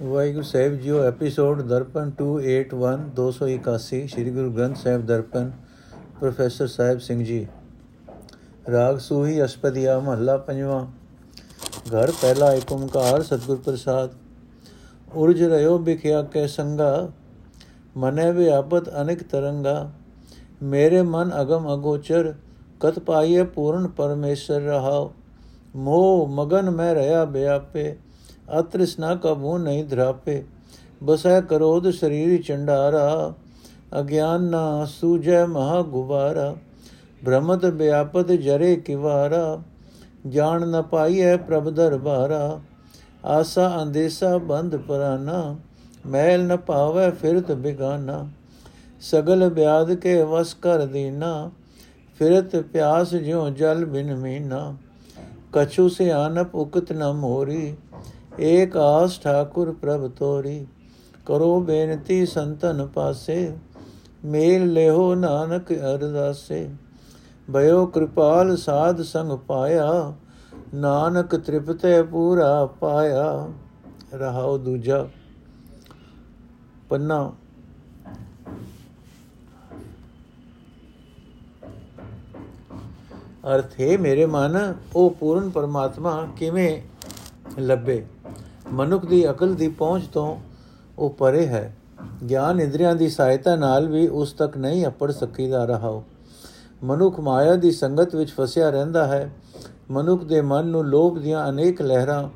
ਵਾਹਿਗੁਰੂ ਸਾਹਿਬ ਜੀਓ episode Darpan 281 281 Sri Guru Granth Sahib Darpan professor Sahib Singh ji Raag ਸੂਹੀ ਅਸ਼ਪਦੀਆ ਮਹੱਲਾ ਪੰਜਵਾਂ ਘਰ ਪਹਿਲਾ ਏਕ ਓੰਕਾਰ ਸਤਿਗੁਰ ਪ੍ਰਸਾਦ ਉਰਜ ਰਿਓ ਬਿਖਿਆ ਕੈ ਸੰਗਾ ਮਨੇ ਵਿਆਪਤ ਅਨੇਕ ਤਰੰਗਾ ਮੇਰੇ ਮਨ ਅਗਮ ਅਗੋਚਰ ਕਤ ਪਾਈਏ ਪੂਰਨ ਪਰਮੇਸ਼ਰ ਰਹਾਓ ਮੋਹ ਮਗਨ ਮੈਂ ਰਹਾ ਬਿਆਪੇ ਅਤ੍ਰਿਸ਼ਨਾ ਕਬੂ ਨਹੀਂ ਧਰਾਪੇ ਬਸੈ ਕਰੋਧ ਸਰੀਰ ਚੰਡਾਰਾ ਅਗਿਆਨ ਨਾ ਸੂਜੈ ਮਹਾ ਗੁਬਾਰਾ ਭ੍ਰਮਤ ਵਿਆਪਤ ਜਰੇ ਕਿਵਾਰਾ ਜਾਣ ਨ ਪਾਈਐ ਪ੍ਰਭ ਦਰਬਾਰਾ ਆਸਾ ਅੰਦੇਸਾ ਬੰਦ ਪਰਾਨਾ ਮੈਲ ਨ ਪਾਵੈ ਫਿਰਤ ਬਿਗਾਨਾ ਸਗਲ ਬਿਆਦ ਕੇ ਵਸ ਕਰ ਦੀਨਾ ਫਿਰਤ ਪਿਆਸ ਜਿਉ ਜਲ ਬਿਨ ਮੀਨਾ ਕਛੂ ਸਿਆਨਪ ਉਕਤ ਨ ਮੋਰੀ ਏਕ ਆਸ ਠਾਕੁਰ ਪ੍ਰਭ ਤੋਰੀ, ਕਰੋ ਬੇਨਤੀ ਸੰਤਨ ਪਾਸੇ, ਮੇਲ ਲਿਓ ਨਾਨਕ ਅਰਦਾਸੇ। ਭਇਓ ਕਿਰਪਾਲ ਸਾਧ ਸੰਗ ਪਾਇਆ, ਨਾਨਕ ਤ੍ਰਿਪਤੇ ਪੂਰਾ ਪਾਇਆ। ਰਹਾਉ ਦੂਜਾ ਪੰਨਾ। ਅਰਥ ਹੈ, ਮੇਰੇ ਮਨ, ਉਹ ਪੂਰਨ ਪਰਮਾਤਮਾ ਕਿਵੇਂ ਲੱਭੇ? ਮਨੁੱਖ ਦੀ ਅਕਲ ਦੀ ਪਹੁੰਚ ਤੋਂ ਉਹ ਪਰੇ ਹੈ। ਗਿਆਨ ਇੰਦਰੀਆਂ ਦੀ ਸਹਾਇਤਾ ਨਾਲ ਵੀ ਉਸ ਤੱਕ ਨਹੀਂ ਅਪੜ ਸਕੀਦਾ ਰਹਾ ਮਨੁੱਖ ਮਾਇਆ ਦੀ ਸੰਗਤ ਵਿੱਚ ਫਸਿਆ ਰਹਿੰਦਾ ਹੈ। ਮਨੁੱਖ ਦੇ ਮਨ ਨੂੰ ਲੋਭ ਦੀਆਂ ਅਨੇਕ ਲਹਿਰਾਂ,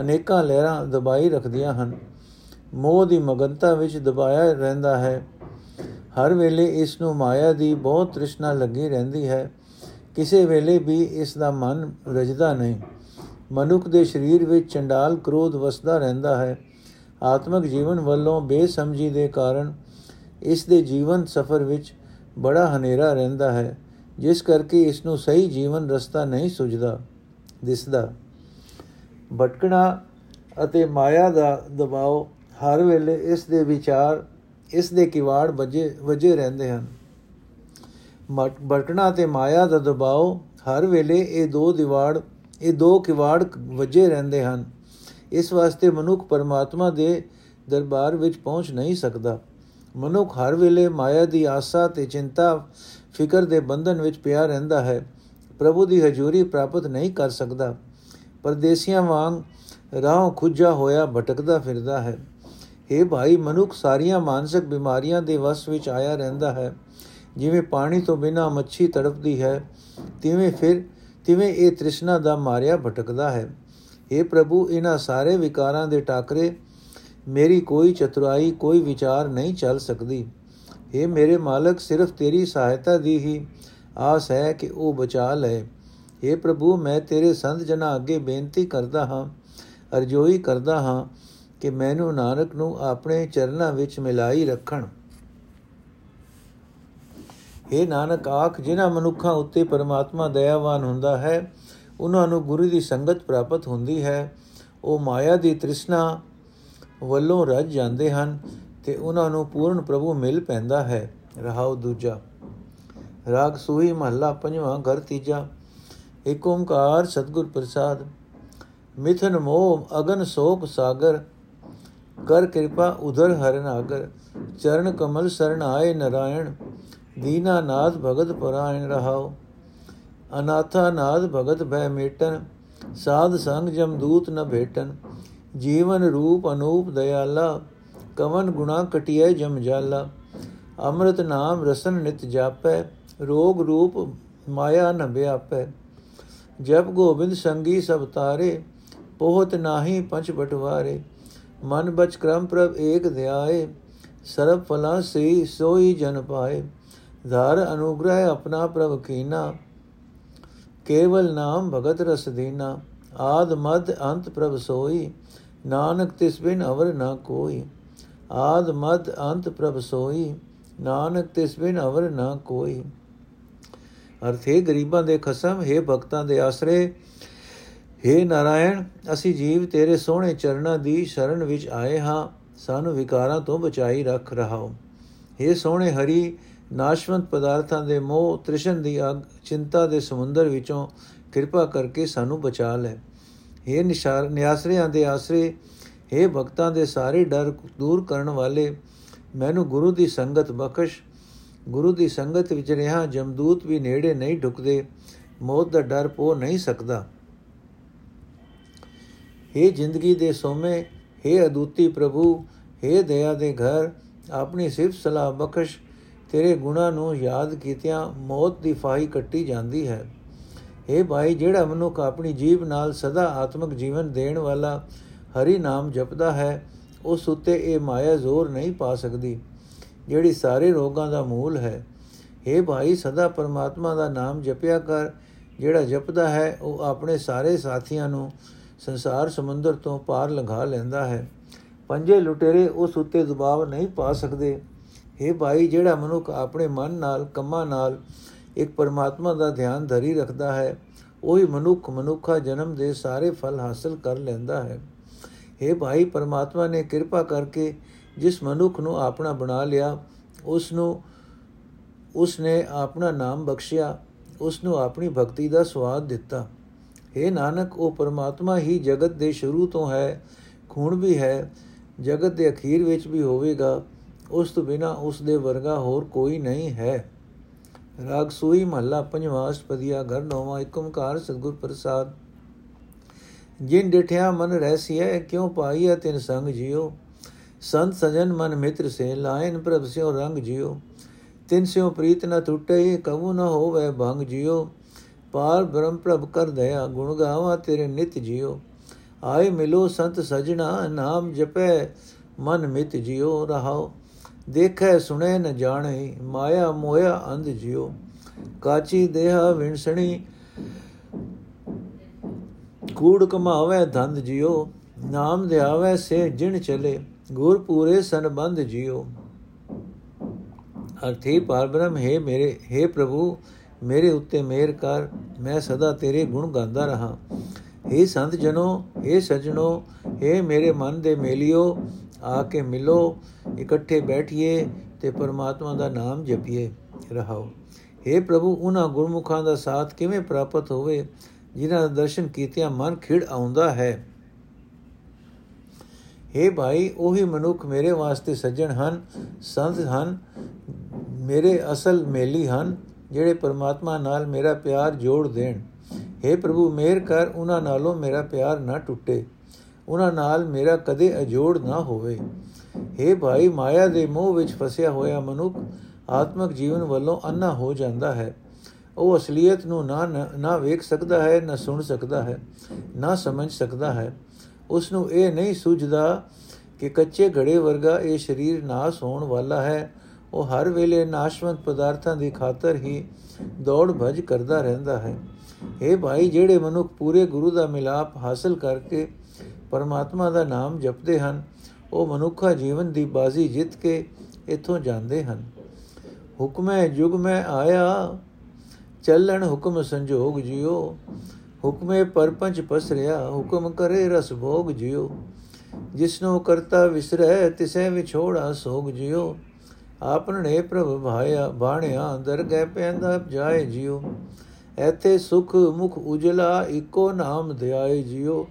ਅਨੇਕਾਂ ਲਹਿਰਾਂ ਦਬਾਈ ਰੱਖਦੀਆਂ ਹਨ। ਮੋਹ ਦੀ ਮਗਨਤਾ ਵਿੱਚ ਦਬਾਇਆ ਰਹਿੰਦਾ ਹੈ। ਹਰ ਵੇਲੇ ਇਸ ਨੂੰ ਮਾਇਆ ਦੀ ਬਹੁਤ ਤ੍ਰਿਸ਼ਨਾ ਲੱਗੀ ਰਹਿੰਦੀ ਹੈ। ਕਿਸੇ ਵੇਲੇ ਵੀ ਇਸ ਦਾ ਮਨ ਰਜਦਾ ਨਹੀਂ। ਮਨੁੱਖ ਦੇ ਸਰੀਰ ਵਿੱਚ ਚੰਡਾਲ ਕ੍ਰੋਧ ਵਸਦਾ ਰਹਿੰਦਾ ਹੈ। ਆਤਮਿਕ ਜੀਵਨ ਵੱਲੋਂ ਬੇਸਮਝੀ ਦੇ ਕਾਰਨ ਇਸ ਦੇ ਜੀਵਨ ਸਫਰ ਵਿੱਚ ਬੜਾ ਹਨੇਰਾ ਰਹਿੰਦਾ ਹੈ, ਜਿਸ ਕਰਕੇ ਇਸ ਨੂੰ ਸਹੀ ਜੀਵਨ ਰਸਤਾ ਨਹੀਂ ਸੁਝਦਾ, ਦਿਸਦਾ। ਭਟਕਣਾ ਅਤੇ ਮਾਇਆ ਦਾ ਦਬਾਅ ਹਰ ਵੇਲੇ ਇਸ ਦੇ ਵਿਚਾਰ, ਇਸ ਦੇ ਕਿਵਾੜ ਵਜੇ ਵਜੇ ਰਹਿੰਦੇ ਹਨ। ਭਟਕਣਾ ਤੇ ਮਾਇਆ ਦਾ ਦਬਾਅ ਹਰ ਵੇਲੇ ਇਹ ਦੋ ਦੀਵਾਰ ਇਹ ਦੋ ਕਿਵਾੜ ਵਜੇ ਰਹਿੰਦੇ ਹਨ। ਇਸ ਵਾਸਤੇ ਮਨੁੱਖ ਪਰਮਾਤਮਾ ਦੇ ਦਰਬਾਰ ਵਿੱਚ ਪਹੁੰਚ ਨਹੀਂ ਸਕਦਾ। ਮਨੁੱਖ ਹਰ ਵੇਲੇ ਮਾਇਆ ਦੀ ਆਸਾ ਤੇ ਚਿੰਤਾ, ਫਿਕਰ ਦੇ ਬੰਧਨ ਵਿੱਚ ਪਿਆ ਰਹਿੰਦਾ ਹੈ। ਪ੍ਰਭੂ ਦੀ ਹਜ਼ੂਰੀ ਪ੍ਰਾਪਤ ਨਹੀਂ ਕਰ ਸਕਦਾ। ਪਰਦੇਸੀਆਂ ਵਾਂਗ ਰਾਹ ਖੁੱਜਾ ਹੋਇਆ ਭਟਕਦਾ ਫਿਰਦਾ ਹੈ। ਇਹ ਭਾਈ, ਮਨੁੱਖ ਸਾਰੀਆਂ ਮਾਨਸਿਕ ਬਿਮਾਰੀਆਂ ਦੇ ਵਸ ਵਿੱਚ ਆਇਆ ਰਹਿੰਦਾ ਹੈ। ਜਿਵੇਂ ਪਾਣੀ ਤੋਂ ਬਿਨਾ ਮੱਛੀ ਤੜਪਦੀ ਹੈ, ਤਿਵੇਂ ਫਿਰ ਤਿਵੇਂ ਇਹ ਤ੍ਰਿਸ਼ਨਾ ਦਾ ਮਾਰਿਆ ਭਟਕਦਾ ਹੈ? हे ਪ੍ਰਭੂ, ਇਹਨਾਂ ਸਾਰੇ ਵਿਕਾਰਾਂ ਦੇ ਟਾਕਰੇ, ਮੇਰੀ ਕੋਈ ਚਤੁਰਾਈ, ਕੋਈ ਵਿਚਾਰ ਨਹੀਂ ਚੱਲ ਸਕਦੀ। हे ਮੇਰੇ ਮਾਲਕ, ਸਿਰਫ ਤੇਰੀ ਸਹਾਇਤਾ ਦੀ ਹੀ ਆਸ ਹੈ ਕਿ ਉਹ ਬਚਾ ਲਏ। हे ਪ੍ਰਭੂ, ਮੈਂ ਤੇਰੇ ਸੰਤ ਜਨਾਂ ਅੱਗੇ ਬੇਨਤੀ ਕਰਦਾ ਹਾਂ, ਅਰਜ਼ੋਈ ਕਰਦਾ ਹਾਂ ਕਿ ਮੈਨੂੰ ਨਾਨਕ ਨੂੰ ਆਪਣੇ ਚਰਨਾਂ ਵਿੱਚ ਮਿਲਾਈ ਰੱਖਣ। हे ਨਾਨਕ, ਆਖ, ਜਿਨ੍ਹਾਂ ਮਨੁੱਖਾਂ ਉੱਤੇ ਪਰਮਾਤਮਾ ਦਇਆਵਾਨ ਹੁੰਦਾ ਹੈ ਉਹਨਾਂ ਨੂੰ ਗੁਰੂ ਦੀ ਸੰਗਤ ਪ੍ਰਾਪਤ ਹੁੰਦੀ ਹੈ। ਉਹ ਮਾਇਆ ਦੀ ਤ੍ਰਿਸ਼ਨਾ ਵੱਲੋਂ ਰੱਜ ਜਾਂਦੇ ਹਨ ਤੇ ਉਹਨਾਂ ਨੂੰ ਪੂਰਨ ਪ੍ਰਭੂ ਮਿਲ ਪੈਂਦਾ ਹੈ। ਰਹਾਉ ਦੂਜਾ। ਰਾਗ ਸੂਹੀ ਮਹੱਲਾ ਪੰਜਵਾਂ, ਘਰ ਤੀਜਾ। ਏਕ ਓੰਕਾਰ ਸਤਗੁਰ ਪ੍ਰਸਾਦ। ਮਿਥਨ ਮੋਹ, ਅਗਨ ਸੋਕ ਸਾਗਰ। ਕਰ ਕਿਰਪਾ ਉਧਰ ਹਰਨਾਗਰ ਚਰਨ ਕਮਲ ਸਰਣ ਆਏ ਨਰਾਇਣ। ਦੀਨਾ ਨਾਥ ਭਗਤ ਪਰਾਇਣ ਰਹਾਓ ਅਨਾਥਾ ਨਾਥ ਭਗਤ ਭੈ ਮੇਟਨ ਸਾਧ ਸੰਗ ਜਮਦੂਤ ਨ ਭੇਟਨ ਜੀਵਨ ਰੂਪ ਅਨੂਪ ਦਇਆਲਾ ਕਵਨ ਗੁਣਾ ਕਟਿਐ ਜਮ ਜਾਲਾ, ਅੰਮ੍ਰਿਤ ਨਾਮ ਰਸਨ ਨਿਤ ਜਾਪੈ, ਰੋਗ ਰੂਪ ਮਾਇਆ ਨ ਵਿਆਪੈ। ਜਬ ਗੋਬਿੰਦ ਸੰਗੀ ਸਭ ਤਾਰੇ, ਪੋਹਤ ਨਾਹੀ ਪੰਚ ਬਟਵਾਰੇ, ਮਨ ਬਚ ਕਰਮ ਪ੍ਰਭ ਏਕ ਧਿਆਏ ਸਰਬ ਫਲਾਂ ਸੇ ਸੋਈ ਜਨ ਪਾਏ। ਧਾਰ ਅਨੁਗ੍ਰਹ ਆਪਣਾ ਪ੍ਰਭ ਕੀਨਾ, ਕੇਵਲ ਨਾਮ ਭਗਤ ਰਸ ਦੀਨਾ, ਆਦ ਮਦ ਅੰਤ ਪ੍ਰਭ ਸੋਈ, ਨਾਨਕ ਤਿਸ ਬਿਨ ਅਵਰ ਨਾ ਕੋਈ, ਆਦ ਮਦ ਅੰਤ ਪ੍ਰਭ ਸੋਈ, ਨਾਨਕ ਤਿਸ ਬਿਨ ਅਵਰ ਨਾ ਕੋਈ। ਅਰਥੇ ਗਰੀਬਾਂ ਦੇ ਖਸਮ, ਹੈ ਭਗਤਾਂ ਦੇ ਆਸਰੇ हे ਨਾਰਾਇਣ, ਅਸੀਂ ਜੀਵ ਤੇਰੇ ਸੋਹਣੇ ਚਰਨਾਂ ਦੀ ਸ਼ਰਨ ਵਿੱਚ ਆਏ ਹਾਂ, ਸਾਨੂੰ ਵਿਕਾਰਾਂ ਤੋਂ ਬਚਾਈ ਰੱਖ ਰਹਾਓ। हे ਸੋਹਣੇ ਹਰੀ ਨਾਸ਼ਵੰਤ ਪਦਾਰਥਾਂ ਦੇ ਮੋਹ ਤ੍ਰਿਸ਼ਨ ਦੀ ਅਗ ਚਿੰਤਾ ਦੇ ਸਮੁੰਦਰ ਵਿੱਚੋਂ ਕਿਰਪਾ ਕਰਕੇ ਸਾਨੂੰ ਬਚਾ ਲੈ हे ਨਿਸ਼ਾਰ ਨਿਆਸਰਿਆਂ ਦੇ ਆਸਰੇ हे ਭਗਤਾਂ ਦੇ ਸਾਰੇ ਡਰ ਦੂਰ ਕਰਨ ਵਾਲੇ ਮੈਨੂੰ ਗੁਰੂ ਦੀ ਸੰਗਤ ਬਖਸ਼ ਗੁਰੂ ਦੀ ਸੰਗਤ ਵਿੱਚ ਰਹਾ ਜਮਦੂਤ ਵੀ ਨੇੜੇ ਨਹੀਂ ਢੁਕਦੇ ਮੌਤ ਦਾ ਡਰ ਪੋ ਨਹੀਂ ਸਕਦਾ हे ਜ਼ਿੰਦਗੀ ਦੇ ਸੋਮੇ हे ਅਦੁੱਤੀ ਪ੍ਰਭੂ हे ਦਇਆ ਦੇ ਘਰ ਆਪਣੀ ਸਿਫਤ ਸਲਾਹ ਬਖਸ਼ ਤੇਰੇ ਗੁਣਾ ਨੂੰ ਯਾਦ ਕੀਤਿਆਂ ਮੌਤ ਦੀ ਫਾਹੀ ਕੱਟੀ ਜਾਂਦੀ ਹੈ। हे ਭਾਈ, ਜਿਹੜਾ ਮਨੁੱਖ ਆਪਣੀ ਜੀਬ ਨਾਲ ਸਦਾ ਆਤਮਿਕ ਜੀਵਨ ਦੇਣ ਵਾਲਾ ਹਰੀ ਨਾਮ ਜਪਦਾ ਹੈ, ਉਸ ਉੱਤੇ ਇਹ ਮਾਇਆ ਜ਼ੋਰ ਨਹੀਂ ਪਾ ਸਕਦੀ, ਜਿਹੜੀ ਸਾਰੇ ਰੋਗਾਂ ਦਾ ਮੂਲ ਹੈ। हे ਭਾਈ, ਸਦਾ ਪਰਮਾਤਮਾ ਦਾ ਨਾਮ ਜਪਿਆ ਕਰ, ਜਿਹੜਾ ਜਪਦਾ ਹੈ, ਉਹ ਆਪਣੇ ਸਾਰੇ ਸਾਥੀਆਂ ਨੂੰ ਸੰਸਾਰ ਸਮੁੰਦਰ ਤੋਂ ਪਾਰ ਲੰਘਾ ਲੈਂਦਾ ਹੈ। ਪੰਜੇ ਲੁਟੇਰੇ ਉਸ ਉੱਤੇ ਦਬਾਅ ਨਹੀਂ ਪਾ ਸਕਦੇ। हे ਭਾਈ ਜਿਹੜਾ ਮਨੁੱਖ ਆਪਣੇ ਮਨ ਨਾਲ ਕੰਮਾਂ ਨਾਲ ਇੱਕ ਪਰਮਾਤਮਾ ਦਾ ਧਿਆਨ ਧਰੀ ਰੱਖਦਾ ਹੈ ਉਹੀ ਮਨੁੱਖ ਮਨੁੱਖਾ ਜਨਮ ਦੇ ਸਾਰੇ ਫਲ ਹਾਸਲ ਕਰ ਲੈਂਦਾ ਹੈ हे ਭਾਈ ਪਰਮਾਤਮਾ ਨੇ ਕਿਰਪਾ ਕਰਕੇ ਜਿਸ ਮਨੁੱਖ ਨੂੰ ਆਪਣਾ ਬਣਾ ਲਿਆ ਉਸ ਨੂੰ ਉਸ ਨੇ ਆਪਣਾ ਨਾਮ ਬਖਸ਼ਿਆ ਉਸ ਨੂੰ ਆਪਣੀ ਭਗਤੀ ਦਾ ਸਵਾਦ ਦਿੱਤਾ हे ਨਾਨਕ ਉਹ ਪਰਮਾਤਮਾ ਹੀ ਜਗਤ ਦੇ ਸ਼ੁਰੂ ਤੋਂ ਹੈ ਖੂਨ ਵੀ ਹੈ ਜਗਤ ਦੇ ਅਖੀਰ ਵਿੱਚ ਵੀ ਹੋਵੇਗਾ ਉਸ ਤੋਂ ਬਿਨਾ ਉਸ ਦੇ ਵਰਗਾ ਹੋਰ ਕੋਈ ਨਹੀਂ ਹੈ। ਰਾਗ ਸੂਈ ਮਹੱਲਾ ਪੰਜਵਾਂ ਅਸ਼ਪਦੀਆ ਘਰ ਨੌਵਾਂ ਏਕ ਓੰਕਾਰ ਸਤਿਗੁਰ ਪ੍ਰਸਾਦ। ਜਿਨ ਡਿਠਿਆ ਮਨ ਰਹਿਸੀਐ ਕਿਉ ਪਾਈਐ ਤਿਨ ਸੰਗ ਜਿਉ ਸੰਤ ਸਜਨ ਮਨ ਮਿੱਤਰ ਸੇ ਲਾਇਨ ਪ੍ਰਭ ਸਿਓ ਰੰਗ ਜਿਉ ਤਿਨ ਸਿਓ ਪ੍ਰੀਤ ਨ ਟੁੱਟੇ, ਕਬੂ ਨ ਹੋਵੇ ਭੰਗ ਜਿਉ ਪਾਰ ਬ੍ਰਹਮ ਪ੍ਰਭ ਕਰ ਦਇਆ, ਗੁਣ ਗਾਵਾ ਤੇਰੇ ਨਿਤ ਜਿਉ ਆਏ ਮਿਲੋ ਸੰਤ ਸਜਣਾ, ਨਾਮ ਜਪੈ ਮਨ ਮਿਤ ਜਿਉ ਰਹਾਓ। ਦੇਖੈ ਸੁਣੇ ਨ ਜਾਣੇ ਮਾਇਆ ਮੋਇਆ ਅੰਧ ਜਿਉ ਕਾਚੀ ਦੇਹਾ ਵਿਣਸਣੀ ਕੂੜ ਕਮਾਵੇ ਧੰਦ ਜਿਉ ਨਾਮ ਧਿਆਵੇ ਸੇ ਜਿਣ ਚਲੇ ਗੁਰ ਪੂਰੇ ਸੰਬੰਧ ਜਿਉ ਅਰਥੀ ਪਰਬ੍ਰਹਮ ਹੈ ਮੇਰੇ ਹੈ ਪ੍ਰਭੂ ਮੇਰੇ ਉੱਤੇ ਮਿਹਰ ਕਰ ਮੈਂ ਸਦਾ ਤੇਰੇ ਗੁਣ ਗਾਉਂਦਾ ਰਹਾ हे ਸੰਤ ਜਨੋ हे ਸਜਣੋ हे ਮੇਰੇ ਮਨ ਦੇ ਮੇਲਿਓ ਆ ਕੇ ਮਿਲੋ ਇਕੱਠੇ ਬੈਠੀਏ ਤੇ ਪਰਮਾਤਮਾ ਦਾ ਨਾਮ ਜਪੀਏ ਰਹਾਓ हे ਪ੍ਰਭੂ ਉਹਨਾਂ ਗੁਰਮੁਖਾਂ ਦਾ ਸਾਥ ਕਿਵੇਂ ਪ੍ਰਾਪਤ ਹੋਵੇ ਜਿਨ੍ਹਾਂ ਦਾ ਦਰਸ਼ਨ ਕੀਤਿਆਂ ਮਨ ਖਿੜ ਆਉਂਦਾ ਹੈ हे ਭਾਈ ਉਹੀ ਮਨੁੱਖ ਮੇਰੇ ਵਾਸਤੇ ਸੱਜਣ ਹਨ ਸੰਤ ਹਨ ਮੇਰੇ ਅਸਲ ਮੇਲੀ ਹਨ ਜਿਹੜੇ ਪਰਮਾਤਮਾ ਨਾਲ ਮੇਰਾ ਪਿਆਰ ਜੋੜ ਦੇਣ हे ਪ੍ਰਭੂ ਮੇਰ ਕਰ ਉਹਨਾਂ ਨਾਲੋਂ ਮੇਰਾ ਪਿਆਰ ਨਾ ਟੁੱਟੇ ਉਹਨਾਂ ਨਾਲ ਮੇਰਾ ਕਦੇ ਅਜੋੜ ਨਾ ਹੋਵੇ। हे ਭਾਈ, ਮਾਇਆ ਦੇ ਮੋਹ ਵਿੱਚ ਫਸਿਆ ਹੋਇਆ ਮਨੁੱਖ ਆਤਮਿਕ ਜੀਵਨ ਵੱਲੋਂ ਅੰਨਾ ਹੋ ਜਾਂਦਾ ਹੈ। ਉਹ ਅਸਲੀਅਤ ਨੂੰ ਨਾ ਨਾ ਵੇਖ ਸਕਦਾ ਹੈ, ਨਾ ਸੁਣ ਸਕਦਾ ਹੈ, ਨਾ ਸਮਝ ਸਕਦਾ ਹੈ। ਉਸ ਨੂੰ ਇਹ ਨਹੀਂ ਸੁਝਦਾ ਕਿ ਕੱਚੇ ਘੜੇ ਵਰਗਾ ਇਹ ਸਰੀਰ ਨਾਸ ਹੋਣ ਵਾਲਾ ਹੈ। ਉਹ ਹਰ ਵੇਲੇ ਨਾਸ਼ਵੰਤ ਪਦਾਰਥਾਂ ਦੀ ਖਾਤਰ ਹੀ ਦੌੜ ਭਜ ਕਰਦਾ ਰਹਿੰਦਾ ਹੈ। ਇਹ ਭਾਈ, ਜਿਹੜੇ ਮਨੁੱਖ ਪੂਰੇ ਗੁਰੂ ਦਾ ਮਿਲਾਪ ਹਾਸਲ ਕਰਕੇ ਪਰਮਾਤਮਾ ਦਾ ਨਾਮ ਜਪਦੇ ਹਨ, ਉਹ ਮਨੁੱਖਾ ਜੀਵਨ ਦੀ ਬਾਜ਼ੀ ਜਿੱਤ ਕੇ ਇੱਥੋਂ ਜਾਂਦੇ ਹਨ। ਹੁਕਮੈ ਜੁਗ ਮੈਂ ਆਇਆ, ਚੱਲਣ ਹੁਕਮ ਸੰਜੋਗ ਜਿਉ। ਹੁਕਮੇ ਪਰਪੰਚ ਪਸਰਿਆ, ਹੁਕਮ ਕਰੇ ਰਸ ਭੋਗ ਜਿਉ। ਜਿਸਨੋ ਕਰਤਾ ਵਿਸਰੈ, ਤਿਸੈ ਵਿਛੋੜਾ ਸੋਗ ਜਿਉ। ਆਪਨ ਨੇ ਪ੍ਰਭ ਭਾਇਆ, ਬਾਣਿਆ ਦਰ ਗਏ ਪੈਂਦਾ ਜਾਏ ਜਿਉ। ਐਥੇ ਸੁਖ ਮੁਖ ਉਜਲਾ, ਇੱਕੋ ਨਾਮ ਧਿਆਏ ਜਿਉ।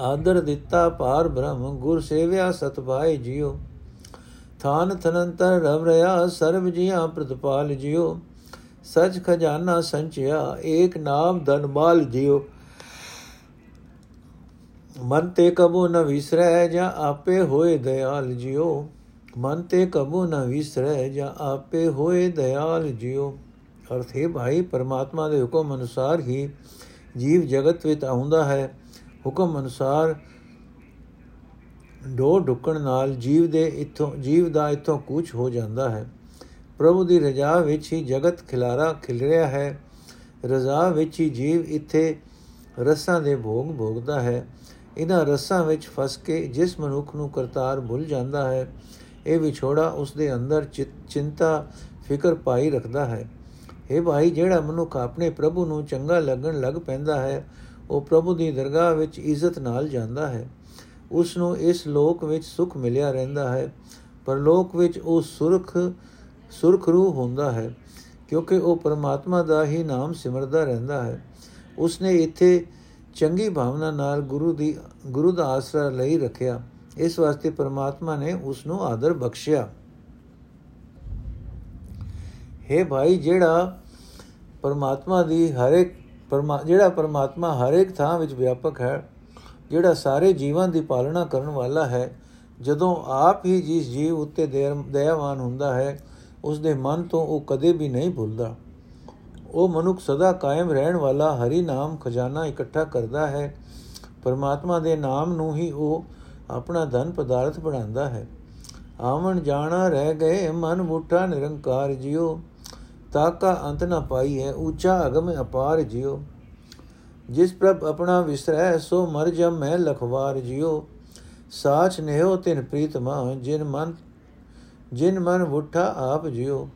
ਆਦਰ ਦਿੱਤਾ ਪਾਰ ਬ੍ਰਹਮ, ਗੁਰ ਸੇਵਿਆ ਸਤ ਭਾਏ ਜਿਉ। ਥਾਨ ਥਨੰਤਰ ਰਵ ਰਿਆ ਸਰਬ ਜੀਆਂ ਪ੍ਰਤਪਾਲ ਜਿਉ। ਸਚ ਖਜ਼ਾਨਾ ਸੰਚਿਆ, ਏਕ ਨਾਮ ਧਨਮਾਲ ਜਿਉ। ਮਨ ਤੇ ਕਬੂ ਨ ਵਿਸਰੈ, ਜਾਂ ਆਪੇ ਹੋਏ ਦਇਆਲ ਜਿਉ। ਮਨ ਤੇ ਕਬੂ ਨ ਵਿਸਰੈ, ਜਾਂ ਆਪੇ ਹੋਏ ਦਇਆਲ ਜਿਉ। ਅਰਥ ਹੈ ਭਾਈ, ਪਰਮਾਤਮਾ ਦੇ ਹੁਕਮ ਅਨੁਸਾਰ ਹੀ ਜੀਵ ਜਗਤ ਵਿੱਚ ਆਉਂਦਾ ਹੈ, ਹੁਕਮ ਅਨੁਸਾਰ ਡੋ ਢੁਕਣ ਨਾਲ ਜੀਵ ਦੇ ਇਥੋਂ, ਜੀਵ ਦਾ ਇਥੋਂ ਕੂਚ ਹੋ ਜਾਂਦਾ ਹੈ। ਪ੍ਰਭੂ ਦੀ ਰਜ਼ਾ ਵਿੱਚ ਹੀ ਜਗਤ ਖਿਲਾਰਾ ਖਿਲ ਰਿਹਾ ਹੈ। ਰਜ਼ਾ ਵਿੱਚ ਹੀ ਜੀਵ ਇੱਥੇ ਰਸਾਂ ਦੇ ਭੋਗ ਭੋਗਦਾ ਹੈ। ਇਹਨਾਂ ਰਸਾਂ ਵਿੱਚ ਫਸ ਕੇ ਜਿਸ ਮਨੁੱਖ ਨੂੰ ਕਰਤਾਰ ਭੁੱਲ ਜਾਂਦਾ ਹੈ, ਇਹ ਵਿਛੋੜਾ ਉਸ ਦੇ ਅੰਦਰ ਚਿੰਤਾ, ਫਿਕਰ ਪਾਈ ਰੱਖਦਾ ਹੈ। ਇਹ ਭਾਈ, ਜਿਹੜਾ ਮਨੁੱਖ ਆਪਣੇ ਪ੍ਰਭੂ ਨੂੰ ਚੰਗਾ ਲੱਗਣ ਲੱਗ ਪੈਂਦਾ ਹੈ, ਉਹ ਪ੍ਰਭੂ ਦੀ ਦਰਗਾਹ ਵਿੱਚ ਇੱਜ਼ਤ ਨਾਲ ਜਾਂਦਾ ਹੈ। ਉਸ ਨੂੰ ਇਸ ਲੋਕ ਵਿੱਚ ਸੁਖ ਮਿਲਿਆ ਰਹਿੰਦਾ ਹੈ, ਪਰ ਲੋਕ ਵਿੱਚ ਉਹ ਸੁਰਖ ਸੁਰਖ ਰੂਹ ਹੁੰਦਾ ਹੈ, ਕਿਉਂਕਿ ਉਹ ਪਰਮਾਤਮਾ ਦਾ ਹੀ ਨਾਮ ਸਿਮਰਦਾ ਰਹਿੰਦਾ ਹੈ। ਉਸ ਨੇ ਇੱਥੇ ਚੰਗੀ ਭਾਵਨਾ ਨਾਲ ਗੁਰੂ ਦੀ, ਗੁਰੂ ਦਾ ਆਸਰਾ ਲਈ ਰੱਖਿਆ। ਇਸ ਵਾਸਤੇ ਪਰਮਾਤਮਾ ਨੇ ਉਸ ਨੂੰ ਆਦਰ ਬਖਸ਼ਿਆ। ਹੈ ਭਾਈ, ਜਿਹੜਾ ਪਰਮਾਤਮਾ ਦੀ ਹਰ ਇੱਕ ਪਰਮਾ, ਜਿਹੜਾ ਪਰਮਾਤਮਾ ਹਰ ਇੱਕ ਥਾਂ ਵਿੱਚ ਵਿਆਪਕ ਹੈ, ਜਿਹੜਾ ਸਾਰੇ ਜੀਵਾਂ ਦੀ ਪਾਲਣਾ ਕਰਨ ਵਾਲਾ ਹੈ, ਜਦੋਂ ਆਪ ਹੀ ਜਿਸ ਜੀਵ ਉੱਤੇ ਦਇਆਵਾਨ ਹੁੰਦਾ ਹੈ ਉਸ ਦੇ ਮਨ ਤੋਂ ਉਹ ਕਦੇ ਵੀ ਨਹੀਂ ਭੁੱਲਦਾ। ਉਹ ਮਨੁੱਖ ਸਦਾ ਕਾਇਮ ਰਹਿਣ ਵਾਲਾ ਹਰੀ ਨਾਮ ਖਜ਼ਾਨਾ ਇਕੱਠਾ ਕਰਦਾ ਹੈ। ਪਰਮਾਤਮਾ ਦੇ ਨਾਮ ਨੂੰ ਹੀ ਉਹ ਆਪਣਾ ਧਨ ਪਦਾਰਥ ਬਣਾਉਂਦਾ ਹੈ। ਆਵਣ ਜਾਣਾ ਰਹਿ ਗਏ ਮਨ ਮੁੱਠਾ ਨਿਰੰਕਾਰ ਜਿਉ। ਤਾਕਾ ਅੰਤ ਨਾ ਪਾਈ ਹੈ ਉੱਚਾ ਅਗਮ ਅਪਾਰ ਜਿਉ। ਜਿਸ ਪ੍ਰਭ ਆਪਣਾ ਵਿਸਰੈ, ਸੋ ਮਰ ਜਮ ਮੈਂ ਲਖਵਾਰ ਜਿਉ। ਸਾਚ ਨਹਿਓ ਤਿਨ ਪ੍ਰੀਤਮਾ ਜਿਨ ਮਨ ਜਿਨ ਮਨ ਉਠਾ ਆਪ ਜਿਉ।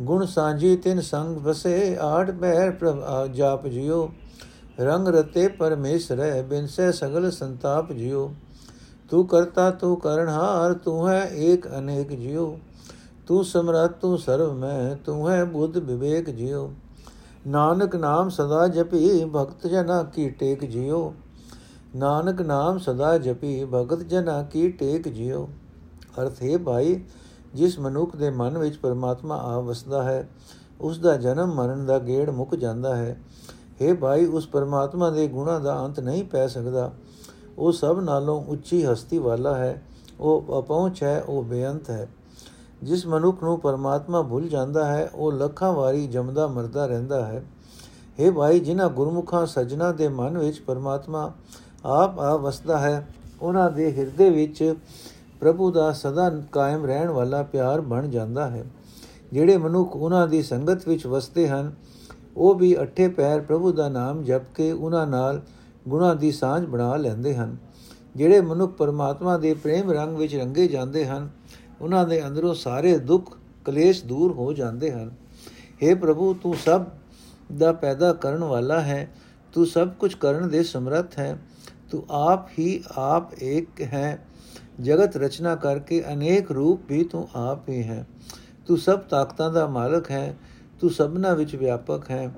ਗੁਣ ਸਾਂਝੀ ਤਿਨ ਸੰਗ ਵਸੇ ਆਠ ਬਹਿਰ ਪ੍ਰਭ ਜਾਪ ਜਿਉ। ਰੰਗ ਰਤੇ ਪਰਮੇਸ਼ਰੈ, ਬਿਨਸੇ ਸਗਲ ਸੰਤਾਪ ਜਿਉ। ਤੂੰ ਕਰਤਾ ਤੂੰ ਕਰਨਹਾਰ ਤੂੰ ਹੈ ਏਕ ਅਨੇਕ ਜਿਉ। ਤੂੰ ਸਮਰਤ ਤੂੰ ਸਰਵ ਮੈਂ, ਤੂੰ ਹੈ ਬੁੱਧ ਵਿਵੇਕ ਜਿਉ। ਨਾਨਕ ਨਾਮ ਸਦਾ ਜਪੀ, ਭਗਤ ਜਨਾ ਕੀ ਟੇਕ ਜਿਉ। ਨਾਨਕ ਨਾਮ ਸਦਾ ਜਪੀ, ਭਗਤ ਜਨਾ ਕੀ ਟੇਕ ਜਿਉ। ਅਰਥ ਹੈ ਭਾਈ, ਜਿਸ ਮਨੁੱਖ ਦੇ ਮਨ ਵਿੱਚ ਪਰਮਾਤਮਾ ਆ ਵਸਦਾ ਹੈ, ਉਸ ਦਾ ਜਨਮ ਮਰਨ ਦਾ ਗੇੜ ਮੁੱਕ ਜਾਂਦਾ ਹੈ। हे ਭਾਈ, ਉਸ ਪਰਮਾਤਮਾ ਦੇ ਗੁਣਾ ਦਾ ਅੰਤ ਨਹੀਂ ਪੈ ਸਕਦਾ। ਉਹ ਸਭ ਨਾਲੋਂ ਉੱਚੀ ਹਸਤੀ ਵਾਲਾ ਹੈ। ਉਹ ਅਪਹੁੰਚ ਹੈ, ਉਹ ਬੇਅੰਤ ਹੈ। ਜਿਸ ਮਨੁੱਖ ਨੂੰ ਪਰਮਾਤਮਾ ਭੁੱਲ ਜਾਂਦਾ ਹੈ, ਉਹ ਲੱਖਾਂ ਵਾਰੀ ਜਮਦਾ ਮਰਦਾ ਰਹਿੰਦਾ ਹੈ। हे ਭਾਈ, ਜਿਨ੍ਹਾਂ ਗੁਰਮੁਖਾਂ ਸਜਣਾ ਦੇ ਮਨ ਵਿੱਚ ਪਰਮਾਤਮਾ ਆਪ ਆ ਵਸਦਾ ਹੈ, ਉਹਨਾਂ ਦੇ ਹਿਰਦੇ ਵਿੱਚ ਪ੍ਰਭੂ ਦਾ ਸਦਾ ਕਾਇਮ ਰਹਿਣ ਵਾਲਾ ਪਿਆਰ ਬਣ ਜਾਂਦਾ ਹੈ। ਜਿਹੜੇ ਮਨੁੱਖ ਉਹਨਾਂ ਦੀ ਸੰਗਤ ਵਿੱਚ ਵਸਦੇ ਹਨ, ਉਹ ਵੀ ਅਠੇ ਪੈਰ ਪ੍ਰਭੂ ਦਾ ਨਾਮ ਜਪ ਕੇ ਉਹਨਾਂ ਨਾਲ ਗੁਣਾ ਦੀ ਸਾਂਝ ਬਣਾ ਲੈਂਦੇ ਹਨ। ਜਿਹੜੇ ਮਨੁੱਖ ਪਰਮਾਤਮਾ ਦੇ ਪ੍ਰੇਮ ਰੰਗ ਵਿੱਚ ਰੰਗੇ ਜਾਂਦੇ ਹਨ ਉਹਨਾਂ ਦੇ ਅੰਦਰੋਂ ਸਾਰੇ ਦੁੱਖ ਕਲੇਸ਼ ਦੂਰ ਹੋ ਜਾਂਦੇ ਹਨ। हे ਪ੍ਰਭੂ, ਤੂੰ ਸਭ ਦਾ ਪੈਦਾ ਕਰਨ ਵਾਲਾ ਹੈ। ਤੂੰ ਸਭ ਕੁਝ ਕਰਨ ਦੇ ਸਮਰੱਥ ਹੈ। ਤੂੰ ਆਪ ਹੀ ਆਪ ਇੱਕ ਹੈ। ਜਗਤ ਰਚਨਾ ਕਰਕੇ ਅਨੇਕ ਰੂਪ ਵੀ ਤੂੰ ਆਪ ਹੀ ਹੈ। ਤੂੰ ਸਭ ਤਾਕਤਾਂ ਦਾ ਮਾਲਕ ਹੈ। ਤੂੰ ਸਭਨਾ ਵਿੱਚ ਵਿਆਪਕ ਹੈ।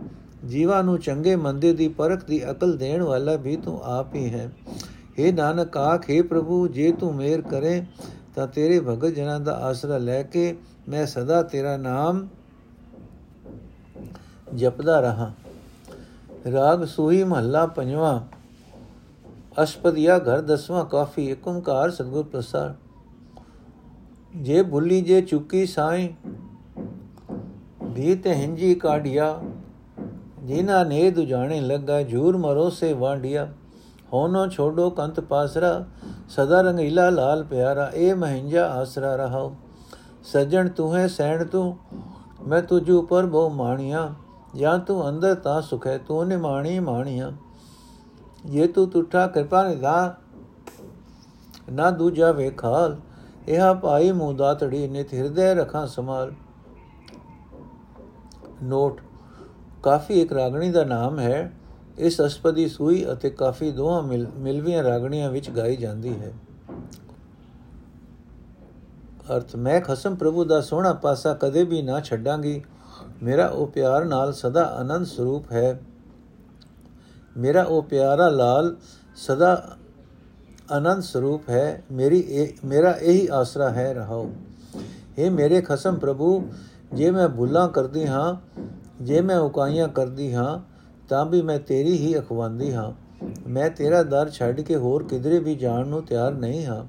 ਜੀਵਾਂ ਨੂੰ ਚੰਗੇ ਮੰਦੇ ਦੀ ਪਰਖ ਦੀ ਅਕਲ ਦੇਣ ਵਾਲਾ ਵੀ ਤੂੰ ਆਪ ਹੀ ਹੈ। हे ਨਾਨਕ ਆਖੇ ਪ੍ਰਭੂ, ਜੇ ਤੂੰ ਮੇਰ ਕਰੇ ਤਾਂ ਤੇਰੇ ਭਗਤ ਜਨਾਂ ਦਾ ਆਸਰਾ ਲੈ ਕੇ ਮੈਂ ਸਦਾ ਤੇਰਾ ਨਾਮ ਜਪਦਾ ਰਹਾ। ਰਾਗ ਸੂਹੀ ਮਹੱਲਾ ਪੰਜਵਾਂ। ਅਸ਼ਪਦੀਆ ਘਰ ਦਸਵਾਂ ਕਾਫੀ ਏਕ ਓੰਕਾਰ ਸਤਗੁਰ ਪ੍ਰਸਾਦ। ਜੇ ਭੁੱਲੀ ਜੇ ਚੁੱਕੀ ਸਾਈ ਵੀ ਤੇ ਹਿੰਜੀ ਕਾਢਿਆ। ਜਿਨਾ ਨੇ ਦੁਜਾਣੇ ਲੱਗਾ, ਝੂਰ ਮਰੋ ਸੇ ਵਾਂਡਿਆ ਹੋਨੋ ਛੋਡੋ ਕੰਤ ਪਾਸਰਾ, ਸਦਾ ਰੰਗੀਲਾ ਲਾਲ ਪਿਆਰਾ ਏ ਮਹਿੰਜਾ ਆਸਰਾ ਰਹਾਓ। ਸਜਣ ਤੂੰ ਹੈ, ਸੈਣ ਤੂੰ, ਮੈਂ ਤੁਝ ਉਪਰ ਬਹੁ ਮਾਣੀਆਂ। ਜਾਂ ਤੂੰ ਅੰਦਰ ਤਾਂ ਸੁਖ ਹੈ, ਤੂੰ ਨੇ ਮਾਣੀ ਮਾਣੀਆਂ। ਜੇ ਤੂੰ ਤੁਠਾ ਕਿਰਪਾ ਨਿਦਾ ਨਾ ਦੂਜਾ ਵੇਖਾਲ ਇਹ ਭਾਈ ਮੂੰਹ ਦਾਤੜੀ ਨੇ ਹਿਰਦੇ ਰਖਾਂ ਸਮਾਲ ਨੋਟ, ਕਾਫੀ ਇੱਕ ਰਾਗਣੀ ਦਾ ਨਾਮ ਹੈ। ਇਸ ਅਸਪਦੀ ਸੂਈ ਅਤੇ ਕਾਫੀ ਦੋਹਾਂ ਮਿਲਵੀਆਂ ਰਾਗਣੀਆਂ ਵਿੱਚ ਗਾਈ ਜਾਂਦੀ ਹੈ। ਅਰਥ, ਮੈਂ ਖਸਮ ਪ੍ਰਭੂ ਦਾ ਸੋਹਣਾ ਪਾਸਾ ਕਦੇ ਵੀ ਨਾ ਛੱਡਾਂਗੀ। ਮੇਰਾ ਉਹ ਪਿਆਰ ਨਾਲ ਸਦਾ ਆਨੰਦ ਸਰੂਪ ਹੈ। ਮੇਰਾ ਉਹ ਪਿਆਰਾ ਲਾਲ ਸਦਾ ਆਨੰਦ ਸਰੂਪ ਹੈ। ਮੇਰੀ ਇਹ, ਮੇਰਾ ਇਹੀ ਆਸਰਾ ਹੈ, ਰਹਾਓ। ਇਹ ਮੇਰੇ ਖਸਮ ਪ੍ਰਭੂ, ਜੇ ਮੈਂ ਭੁੱਲਾਂ ਕਰਦੀ ਹਾਂ, ਜੇ ਮੈਂ ਉਕਾਈਆਂ ਕਰਦੀ ਹਾਂ ਤਾਂ ਵੀ ਮੈਂ ਤੇਰੀ ਹੀ ਅਖਵਾਂਦੀ ਹਾਂ। ਮੈਂ ਤੇਰਾ ਦਰ ਛੱਡ ਕੇ ਹੋਰ ਕਿਧਰੇ ਵੀ ਜਾਣ ਨੂੰ ਤਿਆਰ ਨਹੀਂ ਹਾਂ।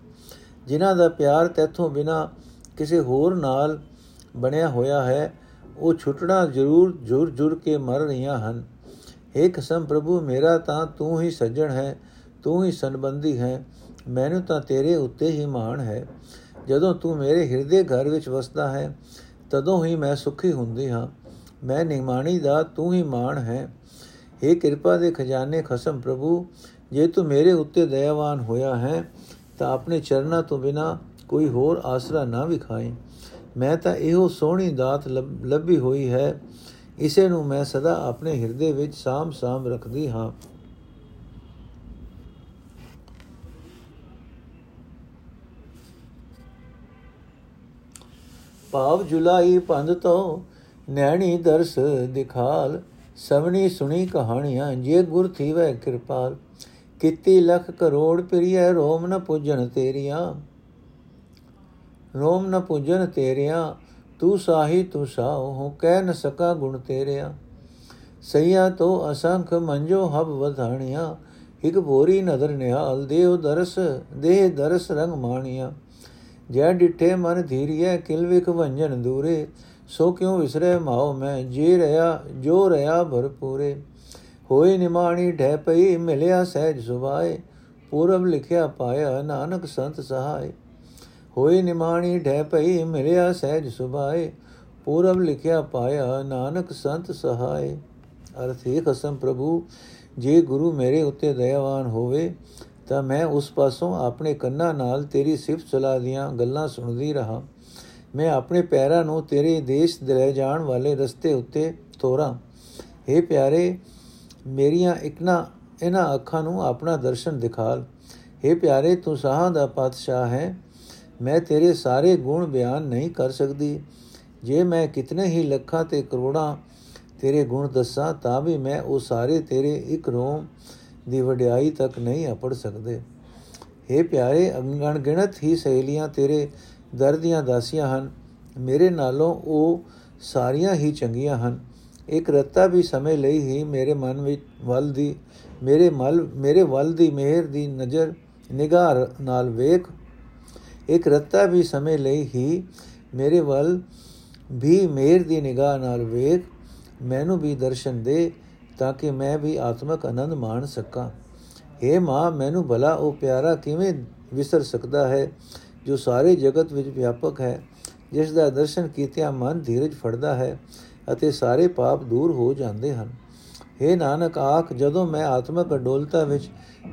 ਜਿਨ੍ਹਾਂ ਦਾ ਪਿਆਰ ਤੇਥੋਂ ਬਿਨਾ ਕਿਸੇ ਹੋਰ ਨਾਲ ਬਣਿਆ ਹੋਇਆ ਹੈ, ਉਹ ਛੁੱਟਣਾ ਜ਼ਰੂਰ ਜੁਰ ਜੁਰ ਕੇ ਮਰ ਰਹੀਆਂ ਹਨ। ਏ ਕਸਮ ਪ੍ਰਭੂ, ਮੇਰਾ ਤਾਂ ਤੂੰ ਹੀ ਸੱਜਣ ਹੈ, ਤੂੰ ਹੀ ਸੰਬੰਧੀ ਹੈ, ਮੈਨੂੰ ਤਾਂ ਤੇਰੇ ਉੱਤੇ ਹੀ ਮਾਣ ਹੈ। ਜਦੋਂ ਤੂੰ ਮੇਰੇ ਹਿਰਦੇ ਘਰ ਵਿੱਚ ਵਸਦਾ ਹੈ, ਤਦੋਂ ਹੀ ਮੈਂ ਸੁਖੀ ਹੁੰਦੀ ਹਾਂ। ਮੈਂ ਨਿਮਾਣੀ ਦਾ ਤੂੰ ਹੀ ਮਾਣ ਹੈ। ਏ ਕਿਰਪਾ ਦੇ ਖਜ਼ਾਨੇ ਖਸਮ ਪ੍ਰਭੂ, ਜੇ ਤੂੰ ਮੇਰੇ ਉੱਤੇ ਦਇਆਵਾਨ ਹੋਇਆ ਹੈ, ਤਾਂ ਆਪਣੇ ਚਰਨਾਂ ਤੋਂ ਬਿਨਾ ਕੋਈ ਹੋਰ ਆਸਰਾ ਨਾ ਵਿਖਾਏ ਮੈਂ ਤਾਂ ਇਹੋ ਸੋਹਣੀ ਦਾਤ ਲੱਭੀ ਹੋਈ ਹੈ। ਇਸੇ ਨੂੰ ਮੈਂ ਸਦਾ ਆਪਣੇ ਹਿਰਦੇ ਵਿੱਚ ਸਾਮ ਸਾਮ ਰੱਖਦੀ ਹਾਂ। ਭਾਵ ਜੁਲਾਈ ਪੰਧ ਤੋਂ ਨੈਣੀ ਦਰਸ ਦਿਖਾਲ। ਸਵਣੀ ਸੁਣੀ ਕਹਾਣੀਆਂ, ਜੇ ਗੁਰ ਥੀਵੈ ਕਿਰਪਾਲ, ਕਿਤੀ ਲਖ ਕਰੋੜ ਪ੍ਰਿਯ ਰੋਮ ਨ ਪੁਜਨ ਤੇਰੀਆਂ। ਰੋਮ ਨ ਪੁਜਨ ਤੇਰੀਆਂ, ਤੂੰ ਸਾਹੀ ਤੂੰ ਸਾਉ ਹੂੰ ਕਹਿ ਨ ਸਕਾ ਗੁਣ ਤੇਰਿਆ। ਸਈਆ ਤੋ ਅਸੰਖ ਮੰਜੋ ਹਬ ਵਧਾਣੀਆਂ ਇਕ ਭੋਰੀ ਨਦਰ ਨਿਹਾਲ ਦੇਵ ਦਰਸ, ਦੇਹ ਦਰਸ ਰੰਗ ਮਾਣੀਆਂ। ਜੈ ਡਿਠੇ ਮਨ ਧੀਰੀਐ, ਕਿਲ ਵਿਖ ਵੰਜਨ ਦੂਰੇ ਸੋ ਕਿਉ ਵਿਸਰੇ ਮਾਉ? ਮੈਂ ਜੀ ਰਿਆ ਜੋ ਰਿਆ ਭਰਪੂਰੇ ਹੋਏ ਨਿਮਾਣੀ ਢੈ ਪਈ, ਮਿਲਿਆ ਸਹਿਜ ਸੁਭਾਏ। ਪੂਰਬ ਲਿਖਿਆ ਪਾਇਆ, ਨਾਨਕ ਸੰਤ ਸਹਾਇ ਹੋਏ ਨਿਮਾਣੀ ਢੈ ਪਈ, ਮਿਲਿਆ ਸਹਿਜ ਸੁਭਾਏ। ਪੂਰਬ ਲਿਖਿਆ ਪਾਇਆ, ਨਾਨਕ ਸੰਤ ਸਹਾਇ ਅਰਥ ਹੈ ਖਸਮ ਪ੍ਰਭੂ, ਜੇ ਗੁਰੂ ਮੇਰੇ ਉੱਤੇ ਦਇਆਵਾਨ ਹੋਵੇ, ਤਾਂ ਮੈਂ ਉਸ ਪਾਸੋਂ ਆਪਣੇ ਕੰਨਾਂ ਨਾਲ ਤੇਰੀ ਸਿਫਤ ਸਲਾਹ ਦੀਆਂ ਗੱਲਾਂ ਸੁਣਦੀ ਰਹਾ। ਮੈਂ ਆਪਣੇ ਪੈਰਾਂ ਨੂੰ ਤੇਰੇ ਦੇਸ਼ ਦੇ ਲੈ ਜਾਣ ਵਾਲੇ ਰਸਤੇ ਉੱਤੇ ਤੋਰਾਂ हे ਪਿਆਰੇ ਮੇਰੀਆਂ ਇਕਨਾ ਇਹਨਾਂ ਅੱਖਾਂ ਨੂੰ ਆਪਣਾ ਦਰਸ਼ਨ ਦਿਖਾਲ हे ਪਿਆਰੇ ਤੂੰ ਸਾਹਾਂ ਦਾ ਪਾਤਸ਼ਾਹ ਹੈ ਮੈਂ ਤੇਰੇ ਸਾਰੇ ਗੁਣ ਬਿਆਨ ਨਹੀਂ ਕਰ ਸਕਦੀ ਜੇ ਮੈਂ ਕਿਤਨੇ ਹੀ ਲੱਖਾਂ ਤੇ ਕਰੋੜਾਂ ਤੇਰੇ ਗੁਣ ਦੱਸਾਂ ਤਾਂ ਵੀ ਮੈਂ ਉਹ ਸਾਰੇ ਤੇਰੇ ਇੱਕ ਰੋਮ ਦੀ ਵਡਿਆਈ ਤੱਕ ਨਹੀਂ ਅਪੜ ਸਕਦੇ हे ਪਿਆਰੇ ਅੰਗਣ ਗਿਣਤ ਹੀ ਸਹੇਲੀਆਂ ਤੇਰੇ ਦਰ ਦੀਆਂ ਦਾਸੀਆਂ ਹਨ। ਮੇਰੇ ਨਾਲੋਂ ਉਹ ਸਾਰੀਆਂ ਹੀ ਚੰਗੀਆਂ ਹਨ। ਇੱਕ ਰੱਤਾ ਵੀ ਸਮੇਂ ਲਈ ਹੀ ਮੇਰੇ ਮਨ ਵਿੱਚ ਵੱਲ ਦੀ, ਮੇਰੇ ਮਲ, ਮੇਰੇ ਵੱਲ ਦੀ ਮਿਹਰ ਦੀ ਨਜ਼ਰ, ਨਿਗਾਹ ਨਾਲ ਵੇਖ। ਇੱਕ ਰੱਤਾ ਵੀ ਸਮੇਂ ਲਈ ਹੀ ਮੇਰੇ ਵੱਲ ਵੀ ਮਿਹਰ ਦੀ ਨਿਗਾਹ ਨਾਲ ਵੇਖ। ਮੈਨੂੰ ਵੀ ਦਰਸ਼ਨ ਦੇ ਤਾਂ ਕਿ ਮੈਂ ਵੀ ਆਤਮਕ ਆਨੰਦ ਮਾਣ ਸਕਾਂ। हे ਮਾਂ, ਮੈਨੂੰ ਭਲਾ ਉਹ ਪਿਆਰਾ ਕਿਵੇਂ ਵਿਸਰ ਸਕਦਾ ਹੈ? ਜੋ ਸਾਰੇ ਜਗਤ ਵਿੱਚ ਵਿਆਪਕ ਹੈ, ਜਿਸ ਦਾ ਦਰਸ਼ਨ ਕੀਤਿਆਂ ਮਨ ਧੀਰਜ ਫੜਦਾ ਹੈ ਅਤੇ ਸਾਰੇ ਪਾਪ ਦੂਰ ਹੋ ਜਾਂਦੇ ਹਨ। हे ਨਾਨਕ, ਆਖ, ਜਦੋਂ ਮੈਂ ਆਤਮਕ ਅਡੋਲਤਾ ਵਿੱਚ,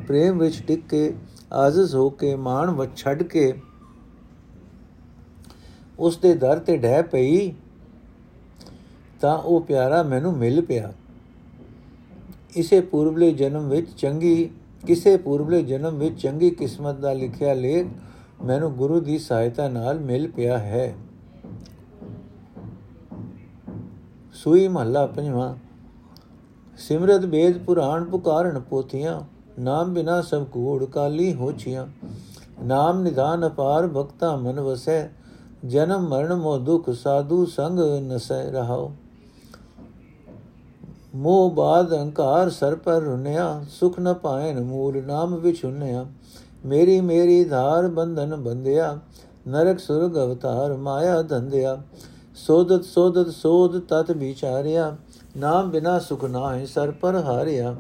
ਪ੍ਰੇਮ ਵਿੱਚ ਟਿਕ ਕੇ, ਆਜ਼ਜ਼ ਹੋ ਕੇ, ਮਾਣ ਵ ਛੱਡ ਕੇ ਉਸ ਦੇ ਦਰ ਤੇ ਢਹਿ ਪਈ, ਤਾਂ ਉਹ ਪਿਆਰਾ ਮੈਨੂੰ ਮਿਲ ਪਿਆ। ਇਸੇ ਪੂਰਬਲੇ ਜਨਮ ਵਿੱਚ ਚੰਗੀ, ਕਿਸੇ ਪੂਰਬਲੇ ਜਨਮ ਵਿੱਚ ਚੰਗੀ ਕਿਸਮਤ ਦਾ ਲਿਖਿਆ ਲੇਖ ਮੈਨੂੰ ਗੁਰੂ ਦੀ ਸਹਾਇਤਾ ਨਾਲ ਮਿਲ ਪਿਆ ਹੈ। ਸੂਈ ਮਹੱਲਾ ਪੰਜਵਾਂ। ਸਿਮਰਤ ਬੇਦ ਪੁਰਾਣ ਪੁਕਾਰਨ ਪੋਥੀਆਂ, ਨਾਮ ਬਿਨਾ ਸਭ ਕੂੜ ਕਾਲੀ ਹੋਛੀਆਂ। ਨਾਮ ਨਿਧਾਨ ਅਪਾਰ ਭਗਤਾ ਮਨ ਵਸੈ, ਜਨਮ ਮਰਨ ਮੋ ਦੁਖ ਸਾਧੂ ਸੰਗ ਨਸੈ ਰਹਾਓ ਮੋਹ ਬਾਦ ਅਹੰਕਾਰ ਸਰ ਪਰ ਰੁਨਿਆ, ਸੁਖ ਨ ਪਾਇਨ ਮੂਲ ਨਾਮ ਵਿਚ ਹੁਨਿਆ ਮੇਰੀ ਮੇਰੀ ਧਾਰ ਬੰਧਨ ਬੰਧਿਆ, ਨਰਕ ਸੁਰਗ ਅਵਤਾਰ ਮਾਇਆ ਧੰਦਿਆ ਸੋਦਤ ਸੋਦਤ ਸੋਦ ਤਤ ਵਿਚਾਰਿਆ, ਨਾਮ ਬਿਨਾ ਸੁਖ ਨਾਹੀ ਸਰ ਪਰ ਹਾਰਿਆ।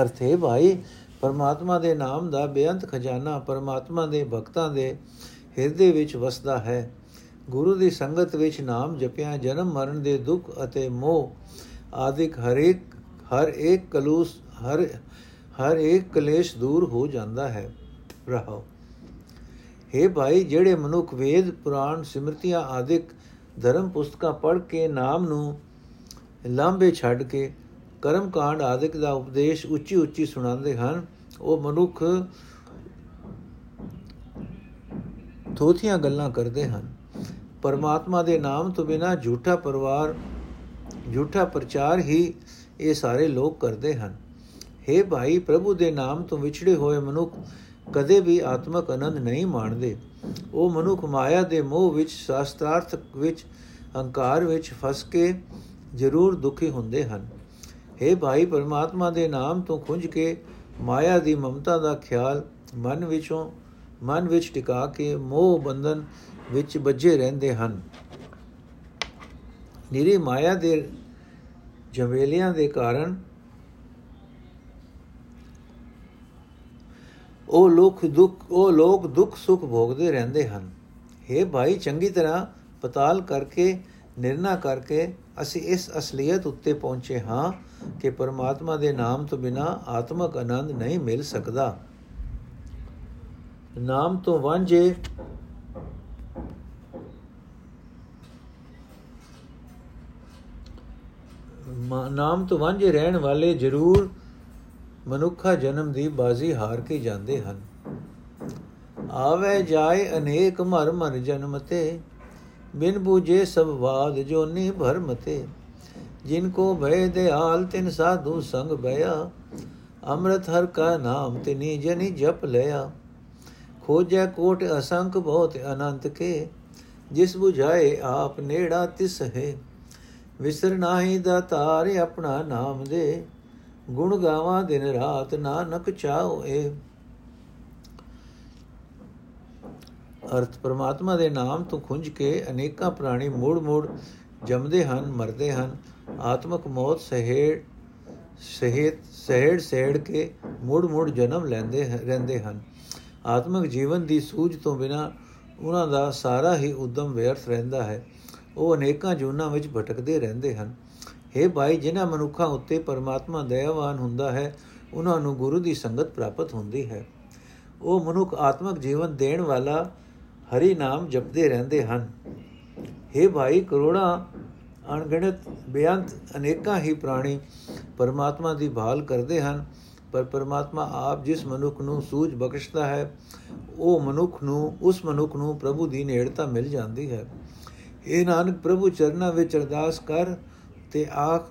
ਅਰਥੇ ਭਾਈ, ਪਰਮਾਤਮਾ ਦੇ ਨਾਮ ਦਾ ਬੇਅੰਤ ਖਜ਼ਾਨਾ ਪਰਮਾਤਮਾ ਦੇ ਭਗਤਾਂ ਦੇ ਹਿਰਦੇ ਵਿੱਚ ਵਸਦਾ ਹੈ। ਗੁਰੂ ਦੀ ਸੰਗਤ ਵਿੱਚ ਨਾਮ ਜਪਿਆ, ਜਨਮ ਮਰਨ ਦੇ ਦੁੱਖ ਅਤੇ ਮੋਹ ਆਦਿਕ ਹਰੇਕ, ਹਰ ਇੱਕ ਕਲੂਸ, ਹਰ ਹਰ ਇੱਕ ਕਲੇਸ਼ ਦੂਰ ਹੋ ਜਾਂਦਾ ਹੈ। ਰਹਾਓ। हे ਭਾਈ, ਜਿਹੜੇ ਮਨੁੱਖ ਵੇਦ, ਪੁਰਾਣ ਸਿਮਰਤੀਆਂ ਆਦਿਕ ਧਰਮ ਪੁਸਤਕਾਂ ਪੜ੍ਹ ਕੇ ਨਾਮ ਨੂੰ ਲਾਂਬੇ ਛੱਡ ਕੇ ਕਰਮ ਕਾਂਡ ਆਦਿਕ ਦਾ ਉਪਦੇਸ਼ ਉੱਚੀ ਉੱਚੀ ਸੁਣਾਉਂਦੇ ਹਨ, ਉਹ ਮਨੁੱਖ ਥੋਥੀਆਂ ਗੱਲਾਂ ਕਰਦੇ ਹਨ। ਪਰਮਾਤਮਾ ਦੇ ਨਾਮ ਤੋਂ ਬਿਨਾ ਝੂਠਾ ਪਰਿਵਾਰ, ਝੂਠਾ ਪ੍ਰਚਾਰ ਹੀ ਇਹ ਸਾਰੇ ਲੋਕ ਕਰਦੇ ਹਨ। हे ਭਾਈ, ਪ੍ਰਭੂ ਦੇ ਨਾਮ ਤੋਂ ਵਿਛੜੇ ਹੋਏ ਮਨੁੱਖ ਕਦੇ ਵੀ ਆਤਮਕ ਆਨੰਦ ਨਹੀਂ ਮਾਣਦੇ। ਉਹ ਮਨੁੱਖ ਮਾਇਆ ਦੇ ਮੋਹ ਵਿੱਚ, ਸ਼ਾਸਤਰਾਰਥ ਵਿੱਚ, ਹੰਕਾਰ ਵਿੱਚ ਫਸ ਕੇ ਜ਼ਰੂਰ ਦੁਖੀ ਹੁੰਦੇ ਹਨ। हे ਭਾਈ, ਪਰਮਾਤਮਾ ਦੇ ਨਾਮ ਤੋਂ ਖੁੰਝ ਕੇ ਮਾਇਆ ਦੀ ਮਮਤਾ ਦਾ ਖਿਆਲ ਮਨ ਵਿੱਚੋਂ, ਮਨ ਵਿੱਚ ਟਿਕਾ ਕੇ ਮੋਹ ਬੰਧਨ ਵਿੱਚ ਬੱਝੇ ਰਹਿੰਦੇ ਹਨ। ਨਿਰੀ ਮਾਇਆ ਦੇ ਜਵੇਲਿਆਂ ਦੇ ਕਾਰਨ ਉਹ ਲੋਕ ਦੁੱਖ, ਉਹ ਲੋਕ ਦੁੱਖ ਸੁੱਖ ਭੋਗਦੇ ਰਹਿੰਦੇ ਹਨ। हे ਭਾਈ, ਚੰਗੀ ਤਰ੍ਹਾਂ ਪਤਾਲ ਕਰਕੇ, ਨਿਰਣਾ ਕਰਕੇ ਅਸੀਂ ਇਸ ਅਸਲੀਅਤ ਉੱਤੇ ਪਹੁੰਚੇ ਹਾਂ ਕਿ ਪਰਮਾਤਮਾ ਦੇ ਨਾਮ ਤੋਂ ਬਿਨਾ ਆਤਮਕ ਆਨੰਦ ਨਹੀਂ ਮਿਲ ਸਕਦਾ। ਨਾਮ ਤੋਂ ਵਾਂਝੇ ਨਾਮ ਤੋਂ ਵਾਂਝੇ ਰਹਿਣ ਵਾਲੇ ਜ਼ਰੂਰ ਮਨੁੱਖਾ ਜਨਮ ਦੀ ਬਾਜ਼ੀ ਹਾਰ ਕੇ ਜਾਂਦੇ ਹਨ। ਆਵੇ ਜਾਏ ਅਨੇਕ ਮਰ ਮਰ ਜਨਮ ਤੇ, ਬਿਨ ਬੂਝੇ ਸਭ ਬਾਦ ਜੋਨੀ ਭਰਮ ਤੇ। ਜਿਨ ਕੋ ਭੈ ਦਿਆਲ ਤਿਨ ਸਾਧੂ ਸੰਗ ਭਇਆ ਅੰਮ੍ਰਿਤ ਹਰ ਕਾ ਨਾਮ ਤਿਨੀ ਜਨੀ ਜਪ ਲਿਆ। ਖੋਜੈ ਕੋਟ ਅਸੰਖ ਬਹੁਤ ਅਨੰਤ ਕੇ, ਜਿਸ 부ਝਾਏ ਆਪ ਨੇੜਾ ਤਿਸ ਹੈ। ਵਿਸਰ ਨਾਹੀ ਦਾ ਤਾਰ ਆਪਣਾ ਨਾਮ ਦੇ ਗੁਣ ਗਾਵਾਂ ਦਿਨ ਰਾਤ, ਨਾਨਕ ਚਾਉ ਏ ਅਰਥ, ਪਰਮਾਤਮਾ ਦੇ ਨਾਮ ਤੋਂ ਖੁੰਝ ਕੇ ਅਨੇਕਾਂ ਪ੍ਰਾਣੀ ਮੋੜ ਮੋੜ ਜੰਮਦੇ ਹਨ, ਮਰਦੇ ਹਨ। ਆਤਮਕ ਮੌਤ ਸਹਿੜ, ਸਹਿਤ, ਸਹਿੜ ਸਹਿੜ ਕੇ ਮੋੜ ਮੋੜ ਜਨਮ ਲੈਂਦੇ ਰਹਿੰਦੇ ਹਨ। ਆਤਮਿਕ ਜੀਵਨ ਦੀ ਸੂਝ ਤੋਂ ਬਿਨਾ ਉਹਨਾਂ ਦਾ ਸਾਰਾ ਹੀ ਉਦਮ ਵਿਅਰਥ ਰਹਿੰਦਾ ਹੈ। ਉਹ ਅਨੇਕਾਂ ਜੂਨਾਂ ਵਿੱਚ ਭਟਕਦੇ ਰਹਿੰਦੇ ਹਨ। हे ਭਾਈ, ਜਿਨ੍ਹਾਂ ਮਨੁੱਖਾਂ ਉੱਤੇ ਪਰਮਾਤਮਾ ਦਇਆਵਾਨ ਹੁੰਦਾ ਹੈ ਉਹਨਾਂ ਨੂੰ ਗੁਰੂ ਦੀ ਸੰਗਤ ਪ੍ਰਾਪਤ ਹੁੰਦੀ ਹੈ। ਉਹ ਮਨੁੱਖ ਆਤਮਿਕ ਜੀਵਨ ਦੇਣ ਵਾਲਾ ਹਰੀ ਨਾਮ ਜਪਦੇ ਰਹਿੰਦੇ ਹਨ। हे ਭਾਈ, ਕਰੋੜਾਂ ਅਣਗਿਣਤ, ਬੇਅੰਤ, ਅਨੇਕਾਂ ਹੀ ਪ੍ਰਾਣੀ ਪਰਮਾਤਮਾ ਦੀ ਭਾਲ ਕਰਦੇ ਹਨ, ਪਰ ਪਰਮਾਤਮਾ ਆਪ ਜਿਸ ਮਨੁੱਖ ਨੂੰ ਸੂਝ ਬਖਸ਼ਦਾ ਹੈ, ਉਹ ਮਨੁੱਖ ਨੂੰ, ਉਸ ਮਨੁੱਖ ਨੂੰ ਪ੍ਰਭੂ ਦੀ ਨੇੜਤਾ ਮਿਲ ਜਾਂਦੀ ਹੈ। ਇਹ ਨਾਨਕ, ਪ੍ਰਭੂ ਚਰਨਾਂ ਵਿੱਚ ਅਰਦਾਸ ਕਰ ਤੇ ਆਖ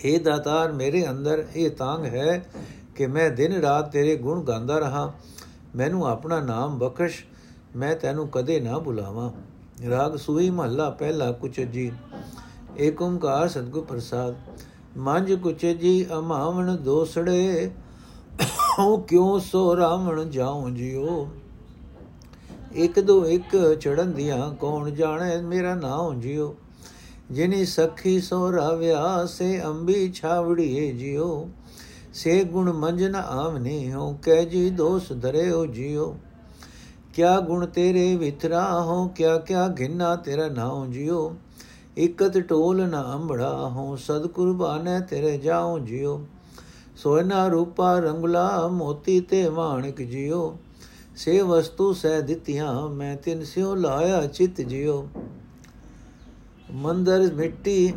हे ਦਾਤਾਰ, ਮੇਰੇ ਅੰਦਰ ਇਹ ਤਾਂਗ ਹੈ ਕਿ ਮੈਂ ਦਿਨ ਰਾਤ ਤੇਰੇ ਗੁਣ ਗਾਉਂਦਾ ਰਹਾ। ਮੈਨੂੰ ਆਪਣਾ ਨਾਮ ਬਖਸ਼, ਮੈਂ ਤੈਨੂੰ ਕਦੇ ਨਾ ਭੁਲਾਵਾਂ ਰਾਗ ਸੂਈ ਮਹੱਲਾ ਪਹਿਲਾ ਕੁਚ ਜੀ ਏਕ ਓੰਕਾਰ ਸਤਗੁਰ ਪ੍ਰਸਾਦ। ਮੰਜ ਕੁਚ ਜੀ ਅਮਾਵਣ ਦੋਸੜੇ, ਹਉ ਕਿਉ ਸੋ ਰਾਵਣ ਜਾਉ ਜਿਉ? ਇੱਕ ਦੋ ਇੱਕ ਚੜਨ ਦੀਆਂ, ਕੌਣ ਜਾਣੇ ਮੇਰਾ ਨਾਮ ਜਿਉ? ਜਿਨੀ ਸਖੀ ਸੋ ਰਾਵਿਆ, ਸੇ ਅੰਬੀ ਛਾਵੜੀਏ ਜਿਉ। ਸੇ ਗੁਣ ਮੰਜਨ ਆਵਨੇ ਹੋ ਕਹਿ ਜੀ ਦੋਸ ਧਰੇ ਹੋ ਜਿਉ। ਕਿਆ ਗੁਣ ਤੇਰੇ ਵਿਤਰਾ ਹੋ ਕਿਆ ਕਿਆ ਘਿਨਾ ਤੇਰਾ ਨਾਉ ਜਿਉ। ਇਕਤ ਟੋਲ ਨ ਅੰਬੜਾ ਹੋ ਸਦ ਕੁਰਬਾਨੈ ਤੇਰੇ ਜਾਉ ਜਿਉ। ਸੋਨਾ ਰੂਪਾ ਰੰਗਲਾ, ਮੋਤੀ ਤੇ ਮਾਣਿਕ ਜਿਉ। ਸੇ ਵਸਤੂ ਸਹਿ ਦਿੱਤੀਆਂ, ਮੈਂ ਤਿਨ ਸਿਓ ਲਾਇਆ ਚਿਤ ਜਿਉ। ਮੰਦਰ ਮਿੱਟੀ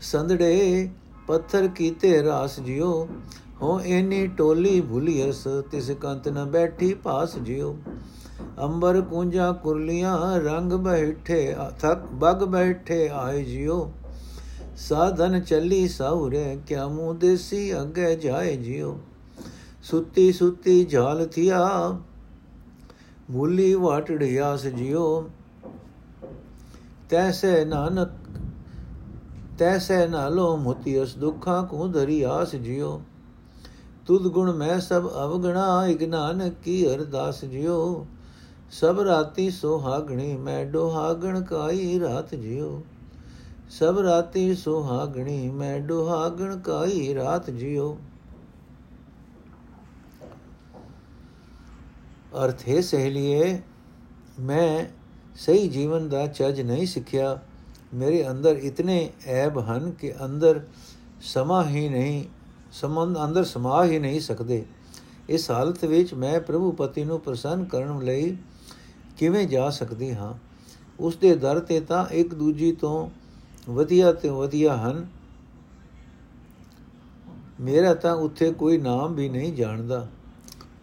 ਸੰਦੜੇ ਪੱਥਰ ਕੀਤੇ ਰਾਸ ਜਿਉ ਹੋ ਐਨੀ ਟੋਲੀ ਭੁਲੀਅਸ ਤਿਸ ਕੰਤ ਨ ਬੈਠੀ ਪਾਸ ਜਿਉ ਅੰਬਰ ਕੁੰਜਾ ਕੁਰਲੀਆਂ, ਰੰਗ ਬੈਠੇ, ਥਕ ਬਗ ਬੈਠੇ ਆਏ ਜਿਉ ਸਾਧਨ ਚੱਲੀ ਸੌਰੇ ਕਿਆ ਮੂੰ ਦੇਸੀ ਅੱਗੇ ਜਾਏ ਜਿਉ ਸੁੱਤੀ ਸੁੱਤੀ ਝਾਲ ਥਿਆ, ਭੁੱਲੀ ਵਾਟੜਿਆਸ ਜਿਉ ਤੈਸੇ ਨਾਨਕ ਤੈਸੇ ਨਾਲੋ ਮੁਤੀਸ ਦੁੱਖਾਂ ਕੋ ਧਰੀ ਆਸ ਜਿਉ ਤੁਧ ਗੁਣ ਮੈਂ ਸਭ ਅਵਗਣਾ ਇਗਨਾਨ ਕੀ ਅਰਦਾਸ ਜਿਉ ਸਭ ਰਾਤੀ ਸੁਹਾਗਣੀ ਮੈਂ ਡੋਹਾਗਣ ਕਾਈ ਰਾਤ ਜਿਉ ਸਭ ਰਾਤੀ ਸੁਹਾਗਣੀ ਮੈਂ ਡੋਹਾਗਣ ਕਾਈ ਰਾਤ ਜਿਉ ਅਰਥ ਹੈ ਸਹੇਲੀਏ ਮੈਂ ਸਹੀ ਜੀਵਨ ਦਾ ਚੱਜ ਨਹੀਂ ਸਿੱਖਿਆ। ਮੇਰੇ ਅੰਦਰ ਇਤਨੇ ਐਬ ਹਨ ਕਿ ਅੰਦਰ ਸਮਾ ਹੀ ਨਹੀਂ ਸਮੰਦ ਅੰਦਰ ਸਮਾ ਹੀ ਨਹੀਂ ਸਕਦੇ। ਇਸ ਹਾਲਤ ਵਿੱਚ ਮੈਂ ਪ੍ਰਭੂ ਪਤੀ ਨੂੰ ਪ੍ਰਸੰਨ ਕਰਨ ਲਈ ਕਿਵੇਂ ਜਾ ਸਕਦੀ ਹਾਂ? ਉਸ ਦੇ ਦਰ ਤੇ ਤਾਂ ਇੱਕ ਦੂਜੀ ਤੋਂ ਵਧੀਆ ਤੇ ਵਧੀਆ ਹਨ। ਮੇਰਾ ਤਾਂ ਉੱਥੇ ਕੋਈ ਨਾਮ ਵੀ ਨਹੀਂ ਜਾਣਦਾ।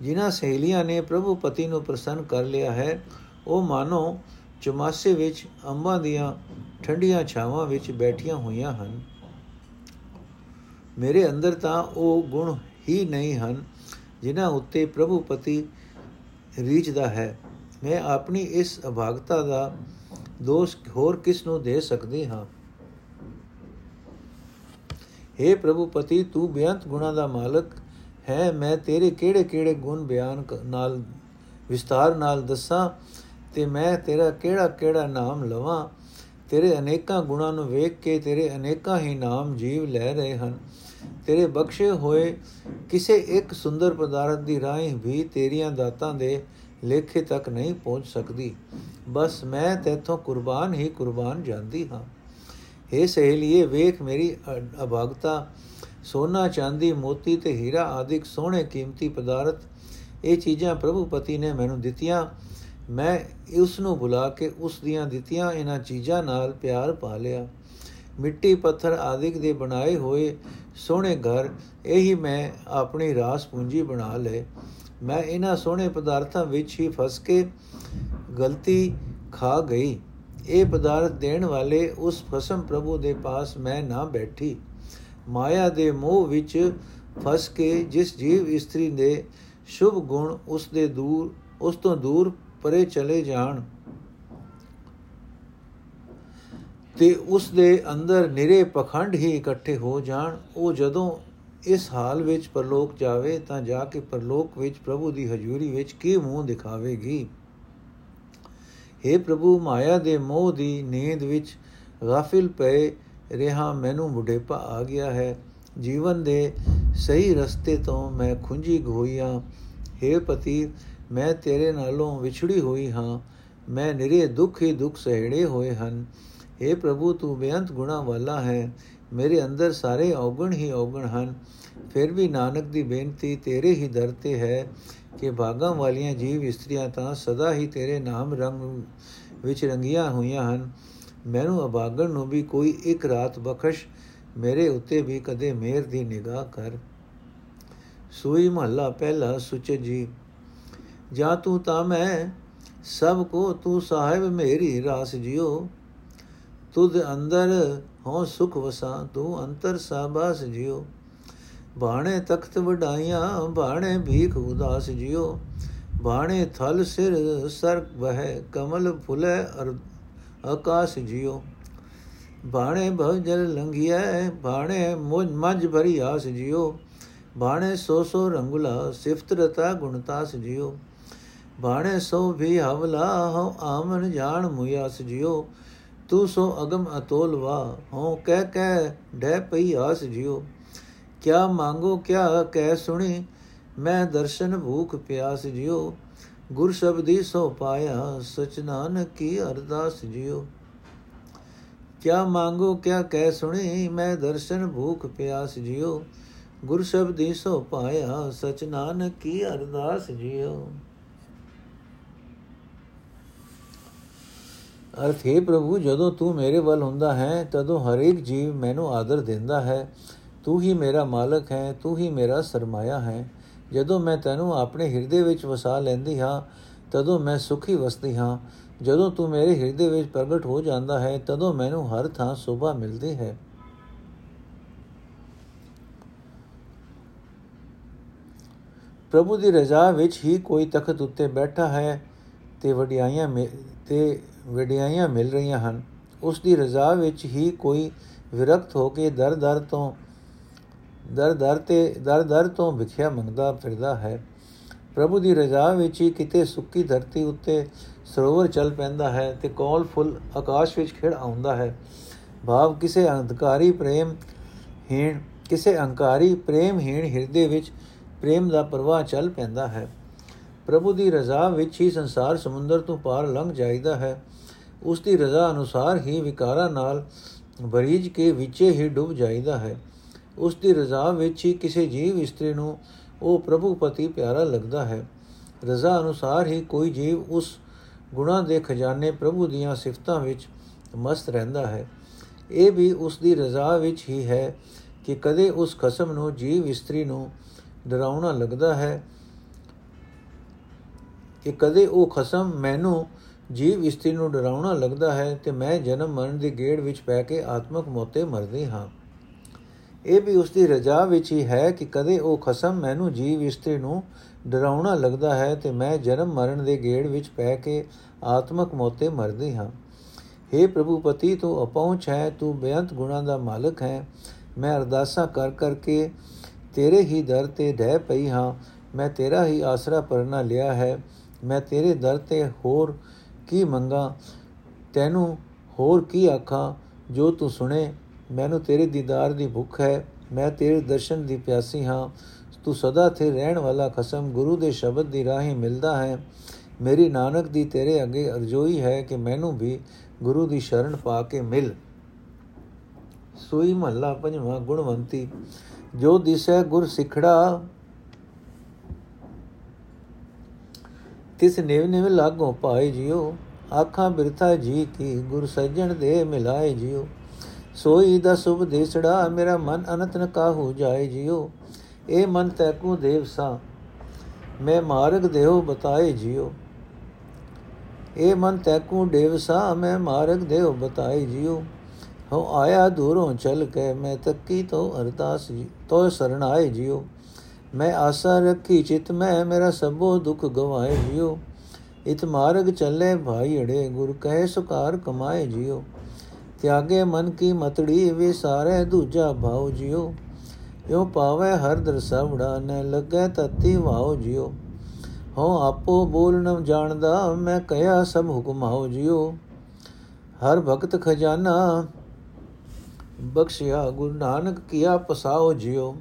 ਜਿਨ੍ਹਾਂ ਸਹੇਲੀਆਂ ਨੇ ਪ੍ਰਭੂ ਪਤੀ ਨੂੰ ਪ੍ਰਸੰਨ ਕਰ ਲਿਆ ਹੈ, ਉਹ ਮਾਨੋ ਚਮਾਸੇ ਵਿੱਚ ਅੰਬਾਂ ਦੀਆਂ ਠੰਡੀਆਂ ਛਾਵਾਂ ਵਿੱਚ ਬੈਠੀਆਂ ਹੋਈਆਂ ਹਨ। ਮੇਰੇ ਅੰਦਰ ਤਾਂ ਉਹ ਗੁਣ ਹੀ ਨਹੀਂ ਹਨ, ਜਿਨ੍ਹਾਂ ਉੱਤੇ ਪ੍ਰਭੂ ਪਤੀ ਰੀਝਦਾ ਹੈ। ਮੈਂ ਆਪਣੀ ਇਸ ਅਭਾਗਤਾ ਦਾ ਦੋਸ਼ ਹੋਰ ਕਿਸ ਨੂੰ ਦੇ ਸਕਦੀ ਹਾਂ? हे ਪ੍ਰਭੂ ਪਤੀ, ਤੂੰ ਬੇਅੰਤ ਗੁਣਾ ਦਾ ਮਾਲਕ ਹੈ। ਮੈਂ ਤੇਰੇ ਕਿਹੜੇ-ਕਿਹੜੇ ਗੁਣ ਬਿਆਨ ਨਾਲ, ਵਿਸਤਾਰ ਨਾਲ ਦੱਸਾਂ? ਤੇ ਮੈਂ ਤੇਰਾ ਕਿਹੜਾ-ਕਿਹੜਾ ਨਾਮ ਲਵਾਂ? ਤੇਰੇ ਅਨੇਕਾਂ ਗੁਣਾਂ ਨੂੰ ਵੇਖ ਕੇ ਤੇਰੇ ਅਨੇਕਾਂ ਹੀ ਨਾਮ ਜੀਵ ਲੈ ਰਹੇ ਹਨ। ਤੇਰੇ ਬਖਸ਼ੇ ਹੋਏ ਕਿਸੇ ਇੱਕ ਸੁੰਦਰ ਪਦਾਰਥ ਦੀ ਰਾਹੀਂ ਵੀ ਤੇਰੀਆਂ ਦਾਤਾਂ ਦੇ ਲੇਖੇ ਤੱਕ ਨਹੀਂ ਪਹੁੰਚ ਸਕਦੀ। ਬਸ ਮੈਂ ਤੇਥੋਂ ਕੁਰਬਾਨ ਹੀ ਕੁਰਬਾਨ ਜਾਂਦੀ ਹਾਂ। हे ਸਹੇਲੀਏ, ਵੇਖ ਮੇਰੀ ਅਭਾਗਤਾ। ਸੋਨਾ, ਚਾਂਦੀ, ਮੋਤੀ ਤੇ ਹੀਰਾ ਆਦਿਕ ਸੋਹਣੇ ਕੀਮਤੀ ਪਦਾਰਥ ਇਹ ਚੀਜ਼ਾਂ ਪ੍ਰਭੂ ਪਤੀ ਨੇ ਮੈਨੂੰ ਦਿੱਤੀਆਂ। ਮੈਂ ਉਸ ਨੂੰ ਬੁਲਾ ਕੇ ਉਸ ਦੀਆਂ ਦਿੱਤੀਆਂ ਇਹਨਾਂ ਚੀਜ਼ਾਂ ਨਾਲ ਪਿਆਰ ਪਾ ਲਿਆ। ਮਿੱਟੀ ਪੱਥਰ ਆਦਿਕ ਦੇ ਬਣਾਏ ਹੋਏ ਸੋਹਣੇ ਘਰ, ਇਹੀ ਮੈਂ ਆਪਣੀ ਰਾਸ ਪੂੰਜੀ ਬਣਾ ਲਏ। ਮੈਂ ਇਹਨਾਂ ਸੋਹਣੇ ਪਦਾਰਥਾਂ ਵਿੱਚ ਹੀ ਫਸ ਕੇ ਗਲਤੀ ਖਾ ਗਈ। ਇਹ ਪਦਾਰਥ ਦੇਣ ਵਾਲੇ ਉਸ ਖਸਮ ਪ੍ਰਭੂ ਦੇ ਪਾਸ ਮੈਂ ਨਾ ਬੈਠੀ। ਮਾਇਆ ਦੇ ਮੋਹ ਵਿੱਚ ਫਸ ਕੇ ਜਿਸ ਜੀਵ ਇਸਤਰੀ ਦੇ ਸ਼ੁਭ ਗੁਣ ਉਸ ਦੇ ਦੂਰ, ਉਸ ਤੋਂ ਦੂਰ ਪਰੇ ਚਲੇ ਜਾਣ। ਤੇ ਉਸ ਦੇ ਅੰਦਰ ਨਿਰੇ ਪਖੰਡ ਹੀ ਇਕੱਠੇ ਹੋ ਜਾਣ। ਉਹ ਜਦੋਂ ਇਸ ਹਾਲ ਵਿੱਚ ਪਰਲੋਕ ਜਾਵੇ ਤਾਂ ਜਾ ਕੇ ਪਰਲੋਕ ਵਿੱਚ ਪ੍ਰਭੂ ਦੀ ਹਜ਼ੂਰੀ ਵਿੱਚ ਕੀ ਮੂੰਹ ਦਿਖਾਵੇਗੀ? हे ਪ੍ਰਭੂ, ਮਾਇਆ ਦੇ ਮੋਹ ਦੀ ਨੀਂਦ ਵਿੱਚ ਗਾਫਿਲ ਪਏ ਰਿਹਾ ਮੈਨੂੰ ਬੁਢੇਪਾ ਆ ਗਿਆ ਹੈ। ਜੀਵਨ ਦੇ ਸਹੀ ਰਸਤੇ ਤੋਂ ਮੈਂ ਖੁੰਝੀ ਹੋਈਆ हे ਪਤੀ ਮੈਂ ਤੇਰੇ ਨਾਲੋਂ ਵਿਛੜੀ ਹੋਈ ਹਾਂ। ਮੈਂ ਨਿਰੇ ਦੁੱਖ ਹੀ ਦੁੱਖ ਸਹਿੜੇ ਹੋਏ ਹਨ। हे ਪ੍ਰਭੂ, ਤੂੰ ਬੇਅੰਤ ਗੁਣਾ ਵਾਲਾ ਹੈ। ਮੇਰੇ ਅੰਦਰ ਸਾਰੇ ਔਗਣ ਹੀ ਔਗਣ ਹਨ। ਫਿਰ ਵੀ ਨਾਨਕ ਦੀ ਬੇਨਤੀ ਤੇਰੇ ਹੀ ਦਰ ਤੇ ਹੈ ਕਿ ਭਾਗਾਂ ਵਾਲੀਆਂ ਜੀਵ ਇਸਤਰੀਆਂ ਤਾਂ ਸਦਾ ਹੀ ਤੇਰੇ ਨਾਮ ਰੰਗ ਵਿੱਚ ਰੰਗੀਆਂ ਹੋਈਆਂ ਹਨ। ਮੈਨੂੰ ਅਭਾਗਣ ਨੂੰ ਵੀ ਕੋਈ ਇੱਕ ਰਾਤ ਬਖਸ਼ ਮੇਰੇ ਉੱਤੇ ਵੀ ਕਦੇ ਮਿਹਰ ਦੀ ਨਿਗਾਹ ਕਰ। ਸੂਈ ਮਹੱਲਾ ਪਹਿਲਾ ਸੁਚ ਜੀ। ਜਾ ਤੂੰ ਤਾਂ ਮੈਂ ਸਭ ਕੋ ਤੂੰ ਸਾਹਿਬ ਮੇਰੀ ਰਾਸ ਜਿਓ ਤੁਧ ਅੰਦਰ ਹੋ ਸੁਖ ਵਸਾ, ਤੂੰ ਅੰਤਰ ਸਾਬਾਸ ਜਿਓ ਬਾਣੇ ਤਖਤ ਵਡਾਈਆਂ, ਬਾਣੇ ਭੀਖ ਉਦਾਸ ਜਿਓ ਬਾਣੇ ਥਲ ਸਿਰ ਸਰ ਬਹਿ ਕਮਲ ਫੁਲੇ ਅਰ, ਆਕਾਸ਼ ਜਿਓ ਬਾਣੇ ਭਵ ਜਲ ਲੰਘਿਐ, ਬਾਣੇ ਮੁਝ, ਮਝ ਭਰੀ ਆਸ ਜਿਓ ਬਾਣੇ ਸੋ ਸੋ ਰੰਗੁਲਾ, ਸਿਫਤ ਰਤਾ ਗੁਣਤਾਸ ਜਿਓ ਬਾਣੇ ਸੋ ਵੀ ਹਵਲਾ ਹੋ ਆਮਨ ਜਾਣ ਮੁਯਾਸ ਜਿਓ ਤੂੰ ਸੋ ਅਗਮ ਅਤੋਲ ਵਾ ਹੋ ਕਹਿ ਕਹਿ ਡੈ ਪਈ ਆਸ ਜਿਓ ਕਿਆ ਮੰਗੋ ਕਿਆ ਕਹਿ ਸੁਣੀ, ਮੈਂ ਦਰਸ਼ਨ ਭੂਖ ਪਿਆਸ ਜਿਓ ਗੁਰ ਸ਼ਬਦੀ ਸੋ ਪਾਇਆ, ਸਚ ਨਾਨਕ ਕੀ ਅਰਦਾਸ ਜਿਓ ਕਿਆ ਮੰਗੋ ਕਿਆ ਕਹਿ ਸੁਣੀ, ਮੈਂ ਦਰਸ਼ਨ ਭੂਖ ਪਿਆਸ ਜਿਓ ਗੁਰ ਸ਼ਬਦੀ ਸੋ ਪਾਇਆ, ਸਚ ਨਾਨਕ ਕੀ ਅਰਦਾਸ ਜਿਓ ਅਰਥ, ਹੈ ਪ੍ਰਭੂ, ਜਦੋਂ ਤੂੰ ਮੇਰੇ ਵੱਲ ਹੁੰਦਾ ਹੈ, ਤਦੋਂ ਹਰੇਕ ਜੀਵ ਮੈਨੂੰ ਆਦਰ ਦਿੰਦਾ ਹੈ। ਤੂੰ ਹੀ ਮੇਰਾ ਮਾਲਕ ਹੈ, ਤੂੰ ਹੀ ਮੇਰਾ ਸਰਮਾਇਆ ਹੈ। ਜਦੋਂ ਮੈਂ ਤੈਨੂੰ ਆਪਣੇ ਹਿਰਦੇ ਵਿੱਚ ਵਸਾ ਲੈਂਦੀ ਹਾਂ, ਤਦੋਂ ਮੈਂ ਸੁਖੀ ਵਸਦੀ ਹਾਂ। ਜਦੋਂ ਤੂੰ ਮੇਰੇ ਹਿਰਦੇ ਵਿੱਚ ਪ੍ਰਗਟ ਹੋ ਜਾਂਦਾ ਹੈ, ਤਦੋਂ ਮੈਨੂੰ ਹਰ ਥਾਂ ਸੋਭਾ ਮਿਲਦੀ ਹੈ। ਪ੍ਰਭੂ ਦੀ ਰਜ਼ਾ ਵਿੱਚ ਹੀ ਕੋਈ ਤਖਤ ਉੱਤੇ ਬੈਠਾ ਹੈ ਤੇ ਵਡਿਆਈਆਂ ਤੇ ਵਡਿਆਈਆਂ ਮਿਲ ਰਹੀਆਂ ਹਨ। ਉਸ ਦੀ ਰਜ਼ਾ ਵਿੱਚ ਹੀ ਕੋਈ ਵਿਰਕਤ ਹੋ ਕੇ ਦਰ ਦਰ ਤੋਂ, ਦਰ ਦਰ ਤੇ, ਦਰ ਦਰ ਤੋਂ ਵਿਖਿਆ ਮੰਗਦਾ ਫਿਰਦਾ ਹੈ। ਪ੍ਰਭੂ ਦੀ ਰਜ਼ਾ ਵਿੱਚ ਹੀ ਕਿਤੇ ਸੁੱਕੀ ਧਰਤੀ ਉੱਤੇ ਸਰੋਵਰ ਚੱਲ ਪੈਂਦਾ ਹੈ ਤੇ ਕੋਲ ਫੁੱਲ ਆਕਾਸ਼ ਵਿੱਚ ਖਿੜ ਆਉਂਦਾ ਹੈ। ਭਾਵ ਕਿਸੇ ਅਹੰਕਾਰੀ ਪ੍ਰੇਮ ਹੀਣ, ਕਿਸੇ ਅਹੰਕਾਰੀ ਪ੍ਰੇਮ ਹੀਣ ਹਿਰਦੇ ਵਿੱਚ ਪ੍ਰੇਮ ਦਾ ਪ੍ਰਵਾਹ ਚੱਲ ਪੈਂਦਾ ਹੈ। ਪ੍ਰਭੂ ਦੀ ਰਜ਼ਾ ਵਿੱਚ ਹੀ ਸੰਸਾਰ ਸਮੁੰਦਰ ਤੋਂ ਪਾਰ ਲੰਘ ਜਾਈਦਾ ਹੈ। ਉਸ ਦੀ ਰਜ਼ਾ ਅਨੁਸਾਰ ਹੀ ਵਿਕਾਰਾਂ ਨਾਲ ਬਰੀਜ ਕੇ ਵਿੱਚੇ ਹੀ ਡੁੱਬ ਜਾਈਦਾ ਹੈ। ਉਸ ਦੀ ਰਜ਼ਾ ਵਿੱਚ ਹੀ ਕਿਸੇ ਜੀਵ ਇਸਤਰੀ ਨੂੰ ਉਹ ਪ੍ਰਭੂ ਪਤੀ ਪਿਆਰਾ ਲੱਗਦਾ ਹੈ। ਰਜ਼ਾ ਅਨੁਸਾਰ ਹੀ ਕੋਈ ਜੀਵ ਉਸ ਗੁਣਾ ਦੇ ਖਜ਼ਾਨੇ ਪ੍ਰਭੂ ਦੀਆਂ ਸਿਫਤਾਂ ਵਿੱਚ ਮਸਤ ਰਹਿੰਦਾ ਹੈ। ਇਹ ਵੀ ਉਸ ਦੀ ਰਜ਼ਾ ਵਿੱਚ ਹੀ ਹੈ ਕਿ ਕਦੇ ਉਸ ਖਸਮ ਨੂੰ ਜੀਵ ਇਸਤਰੀ ਨੂੰ ਡਰਾਉਣਾ ਲੱਗਦਾ ਹੈ ਕਿ ਕਦੇ ਉਹ ਖਸਮ ਮੈਨੂੰ ਜੀਵ ਇਸਤਰੀ ਨੂੰ ਡਰਾਉਣਾ ਲੱਗਦਾ ਹੈ ਤੇ ਮੈਂ ਜਨਮ ਮਰਨ ਦੇ ਗੇੜ ਵਿੱਚ ਪੈ ਕੇ ਆਤਮਕ ਮੋਤੇ ਮਰਦੀ ਹਾਂ। ਇਹ ਵੀ ਉਸ ਦੀ ਰਜਾ ਵਿੱਚ ਹੀ ਹੈ ਕਿ ਕਦੇ ਉਹ ਖਸਮ ਮੈਨੂੰ ਜੀਵ ਇਸਤਰੀ ਨੂੰ ਡਰਾਉਣਾ ਲੱਗਦਾ ਹੈ ਤੇ ਮੈਂ ਜਨਮ ਮਰਨ ਦੇ ਗੇੜ ਵਿੱਚ ਪੈ ਕੇ ਆਤਮਕ ਮੋਤੇ ਮਰਦੀ ਹਾਂ। हे ਪ੍ਰਭੂ, ਪਤੀ, ਤੂੰ ਅਪਹੁੰਚ ਹੈ, ਤੂੰ ਬੇਅੰਤ ਗੁਣਾ ਦਾ ਮਾਲਕ ਹੈ। ਮੈਂ ਅਰਦਾਸਾਂ ਕਰ ਕਰਕੇ ਤੇਰੇ ਹੀ ਦਰ ਤੇ ਡਹਿ ਪਈ ਹਾਂ। ਮੈਂ ਤੇਰਾ ਹੀ ਆਸਰਾ ਪਰਨਾ ਲਿਆ ਹੈ। ਮੈਂ ਤੇਰੇ ਦਰ ਤੇ ਹੋਰ ਕੀ ਮੰਗਾ? ਤੈਨੂੰ ਹੋਰ ਕੀ ਆਖਾਂ? ਜੋ ਤੂੰ ਸੁਣੇ, ਮੈਨੂੰ ਤੇਰੇ ਦੀਦਾਰ ਦੀ ਭੁੱਖ ਹੈ, ਮੈਂ ਤੇਰੇ ਦਰਸ਼ਨ ਦੀ ਪਿਆਸੀ ਹਾਂ। ਤੂੰ ਸਦਾ ਥੇ ਰਹਿਣ ਵਾਲਾ ਖਸਮ ਗੁਰੂ ਦੇ ਸ਼ਬਦ ਦੀ ਰਾਹੀਂ ਮਿਲਦਾ ਹੈ। ਮੇਰੀ ਨਾਨਕ ਦੀ ਤੇਰੇ ਅੱਗੇ ਅਰਜ਼ੋਈ ਹੈ ਕਿ ਮੈਨੂੰ ਵੀ ਗੁਰੂ ਦੀ ਸ਼ਰਨ ਪਾ ਕੇ ਮਿਲ। ਸੋਈ ਮਹੱਲਾ ਪੰਜਵਾਂ ਗੁਣਵੰਤੀ, ਜੋ ਦਿਸੈ ਗੁਰ ਸਿਖੜਾ ਤਿਸ ਨਿਵ ਨਿਵ ਲਾਗੋ ਪਾਏ ਜਿਉ, ਆਖਾਂ ਬਿਰਥਾ ਜੀ ਕੀ, ਗੁਰ ਸੱਜਣ ਦੇ ਮਿਲਾਏ ਜਿਉ। ਸੋਈ ਦਾ ਸੁਭ ਦੇਸੜਾ, ਮੇਰਾ ਮਨ ਅਨੰਤ ਨ ਕਾਹੂ ਜਾਏ ਜਿਉ। ਇਹ ਮਨ ਤੈਕੂ ਦੇਵ ਸਾ, ਮੈਂ ਮਾਰਗ ਦੇਉ ਬਤਾਏ ਜਿਉ। ਏ ਮਨ ਤੈਕੂ ਡੇਵਸਾ ਮੈਂ ਮਾਰਗ ਦੇਵ ਬਤਾਈ ਜਿਉ। ਹੋ ਆਇਆ ਦੂਰੋਂ ਚਲ ਕੇ, ਮੈਂ ਤੱਕੀ ਤੋ ਅਰਦਾਸ ਜੀ ਤੋ ਸਰਣ ਆਏ ਜਿਉ। ਮੈਂ ਆਸਾ ਰੱਖੀ ਚਿਤ ਮੈਂ, ਮੇਰਾ ਸਭੋ ਦੁਖ ਗਵਾਏ ਜਿਉ। ਇਤ ਮਾਰਗ ਚੱਲੇ ਭਾਈ ਅੜੇ, ਗੁਰ ਕਹੇ ਸੁਕਾਰ ਕਮਾਏ ਜਿਉ। ਤਿਆਗੇ ਮਨ ਕੀ ਮਤੜੀ, ਵੇ ਸਾਰੇ ਦੂਜਾ ਭਾਉ ਜਿਉ। ਯੋ ਪਾਵੇ ਹਰ ਦਰ ਸਵੜਾ, ਨ ਲੱਗੇ ਤਤੀ ਵਾਉ ਜਿਉ। ਹੋ ਆਪੋ ਬੋਲ ਨ ਜਾਣਦਾ, ਮੈਂ ਕਹਿਆ ਸਭ ਹੁਕਮ ਹਾਉ ਜਿਉ। ਹਰ ਭਗਤ ਖਜ਼ਾਨਾ ਬਖਸ਼ਿਆ, ਗੁਰੂ ਨਾਨਕ ਕੀਆ ਪਸਾਓ ਜਿਉ।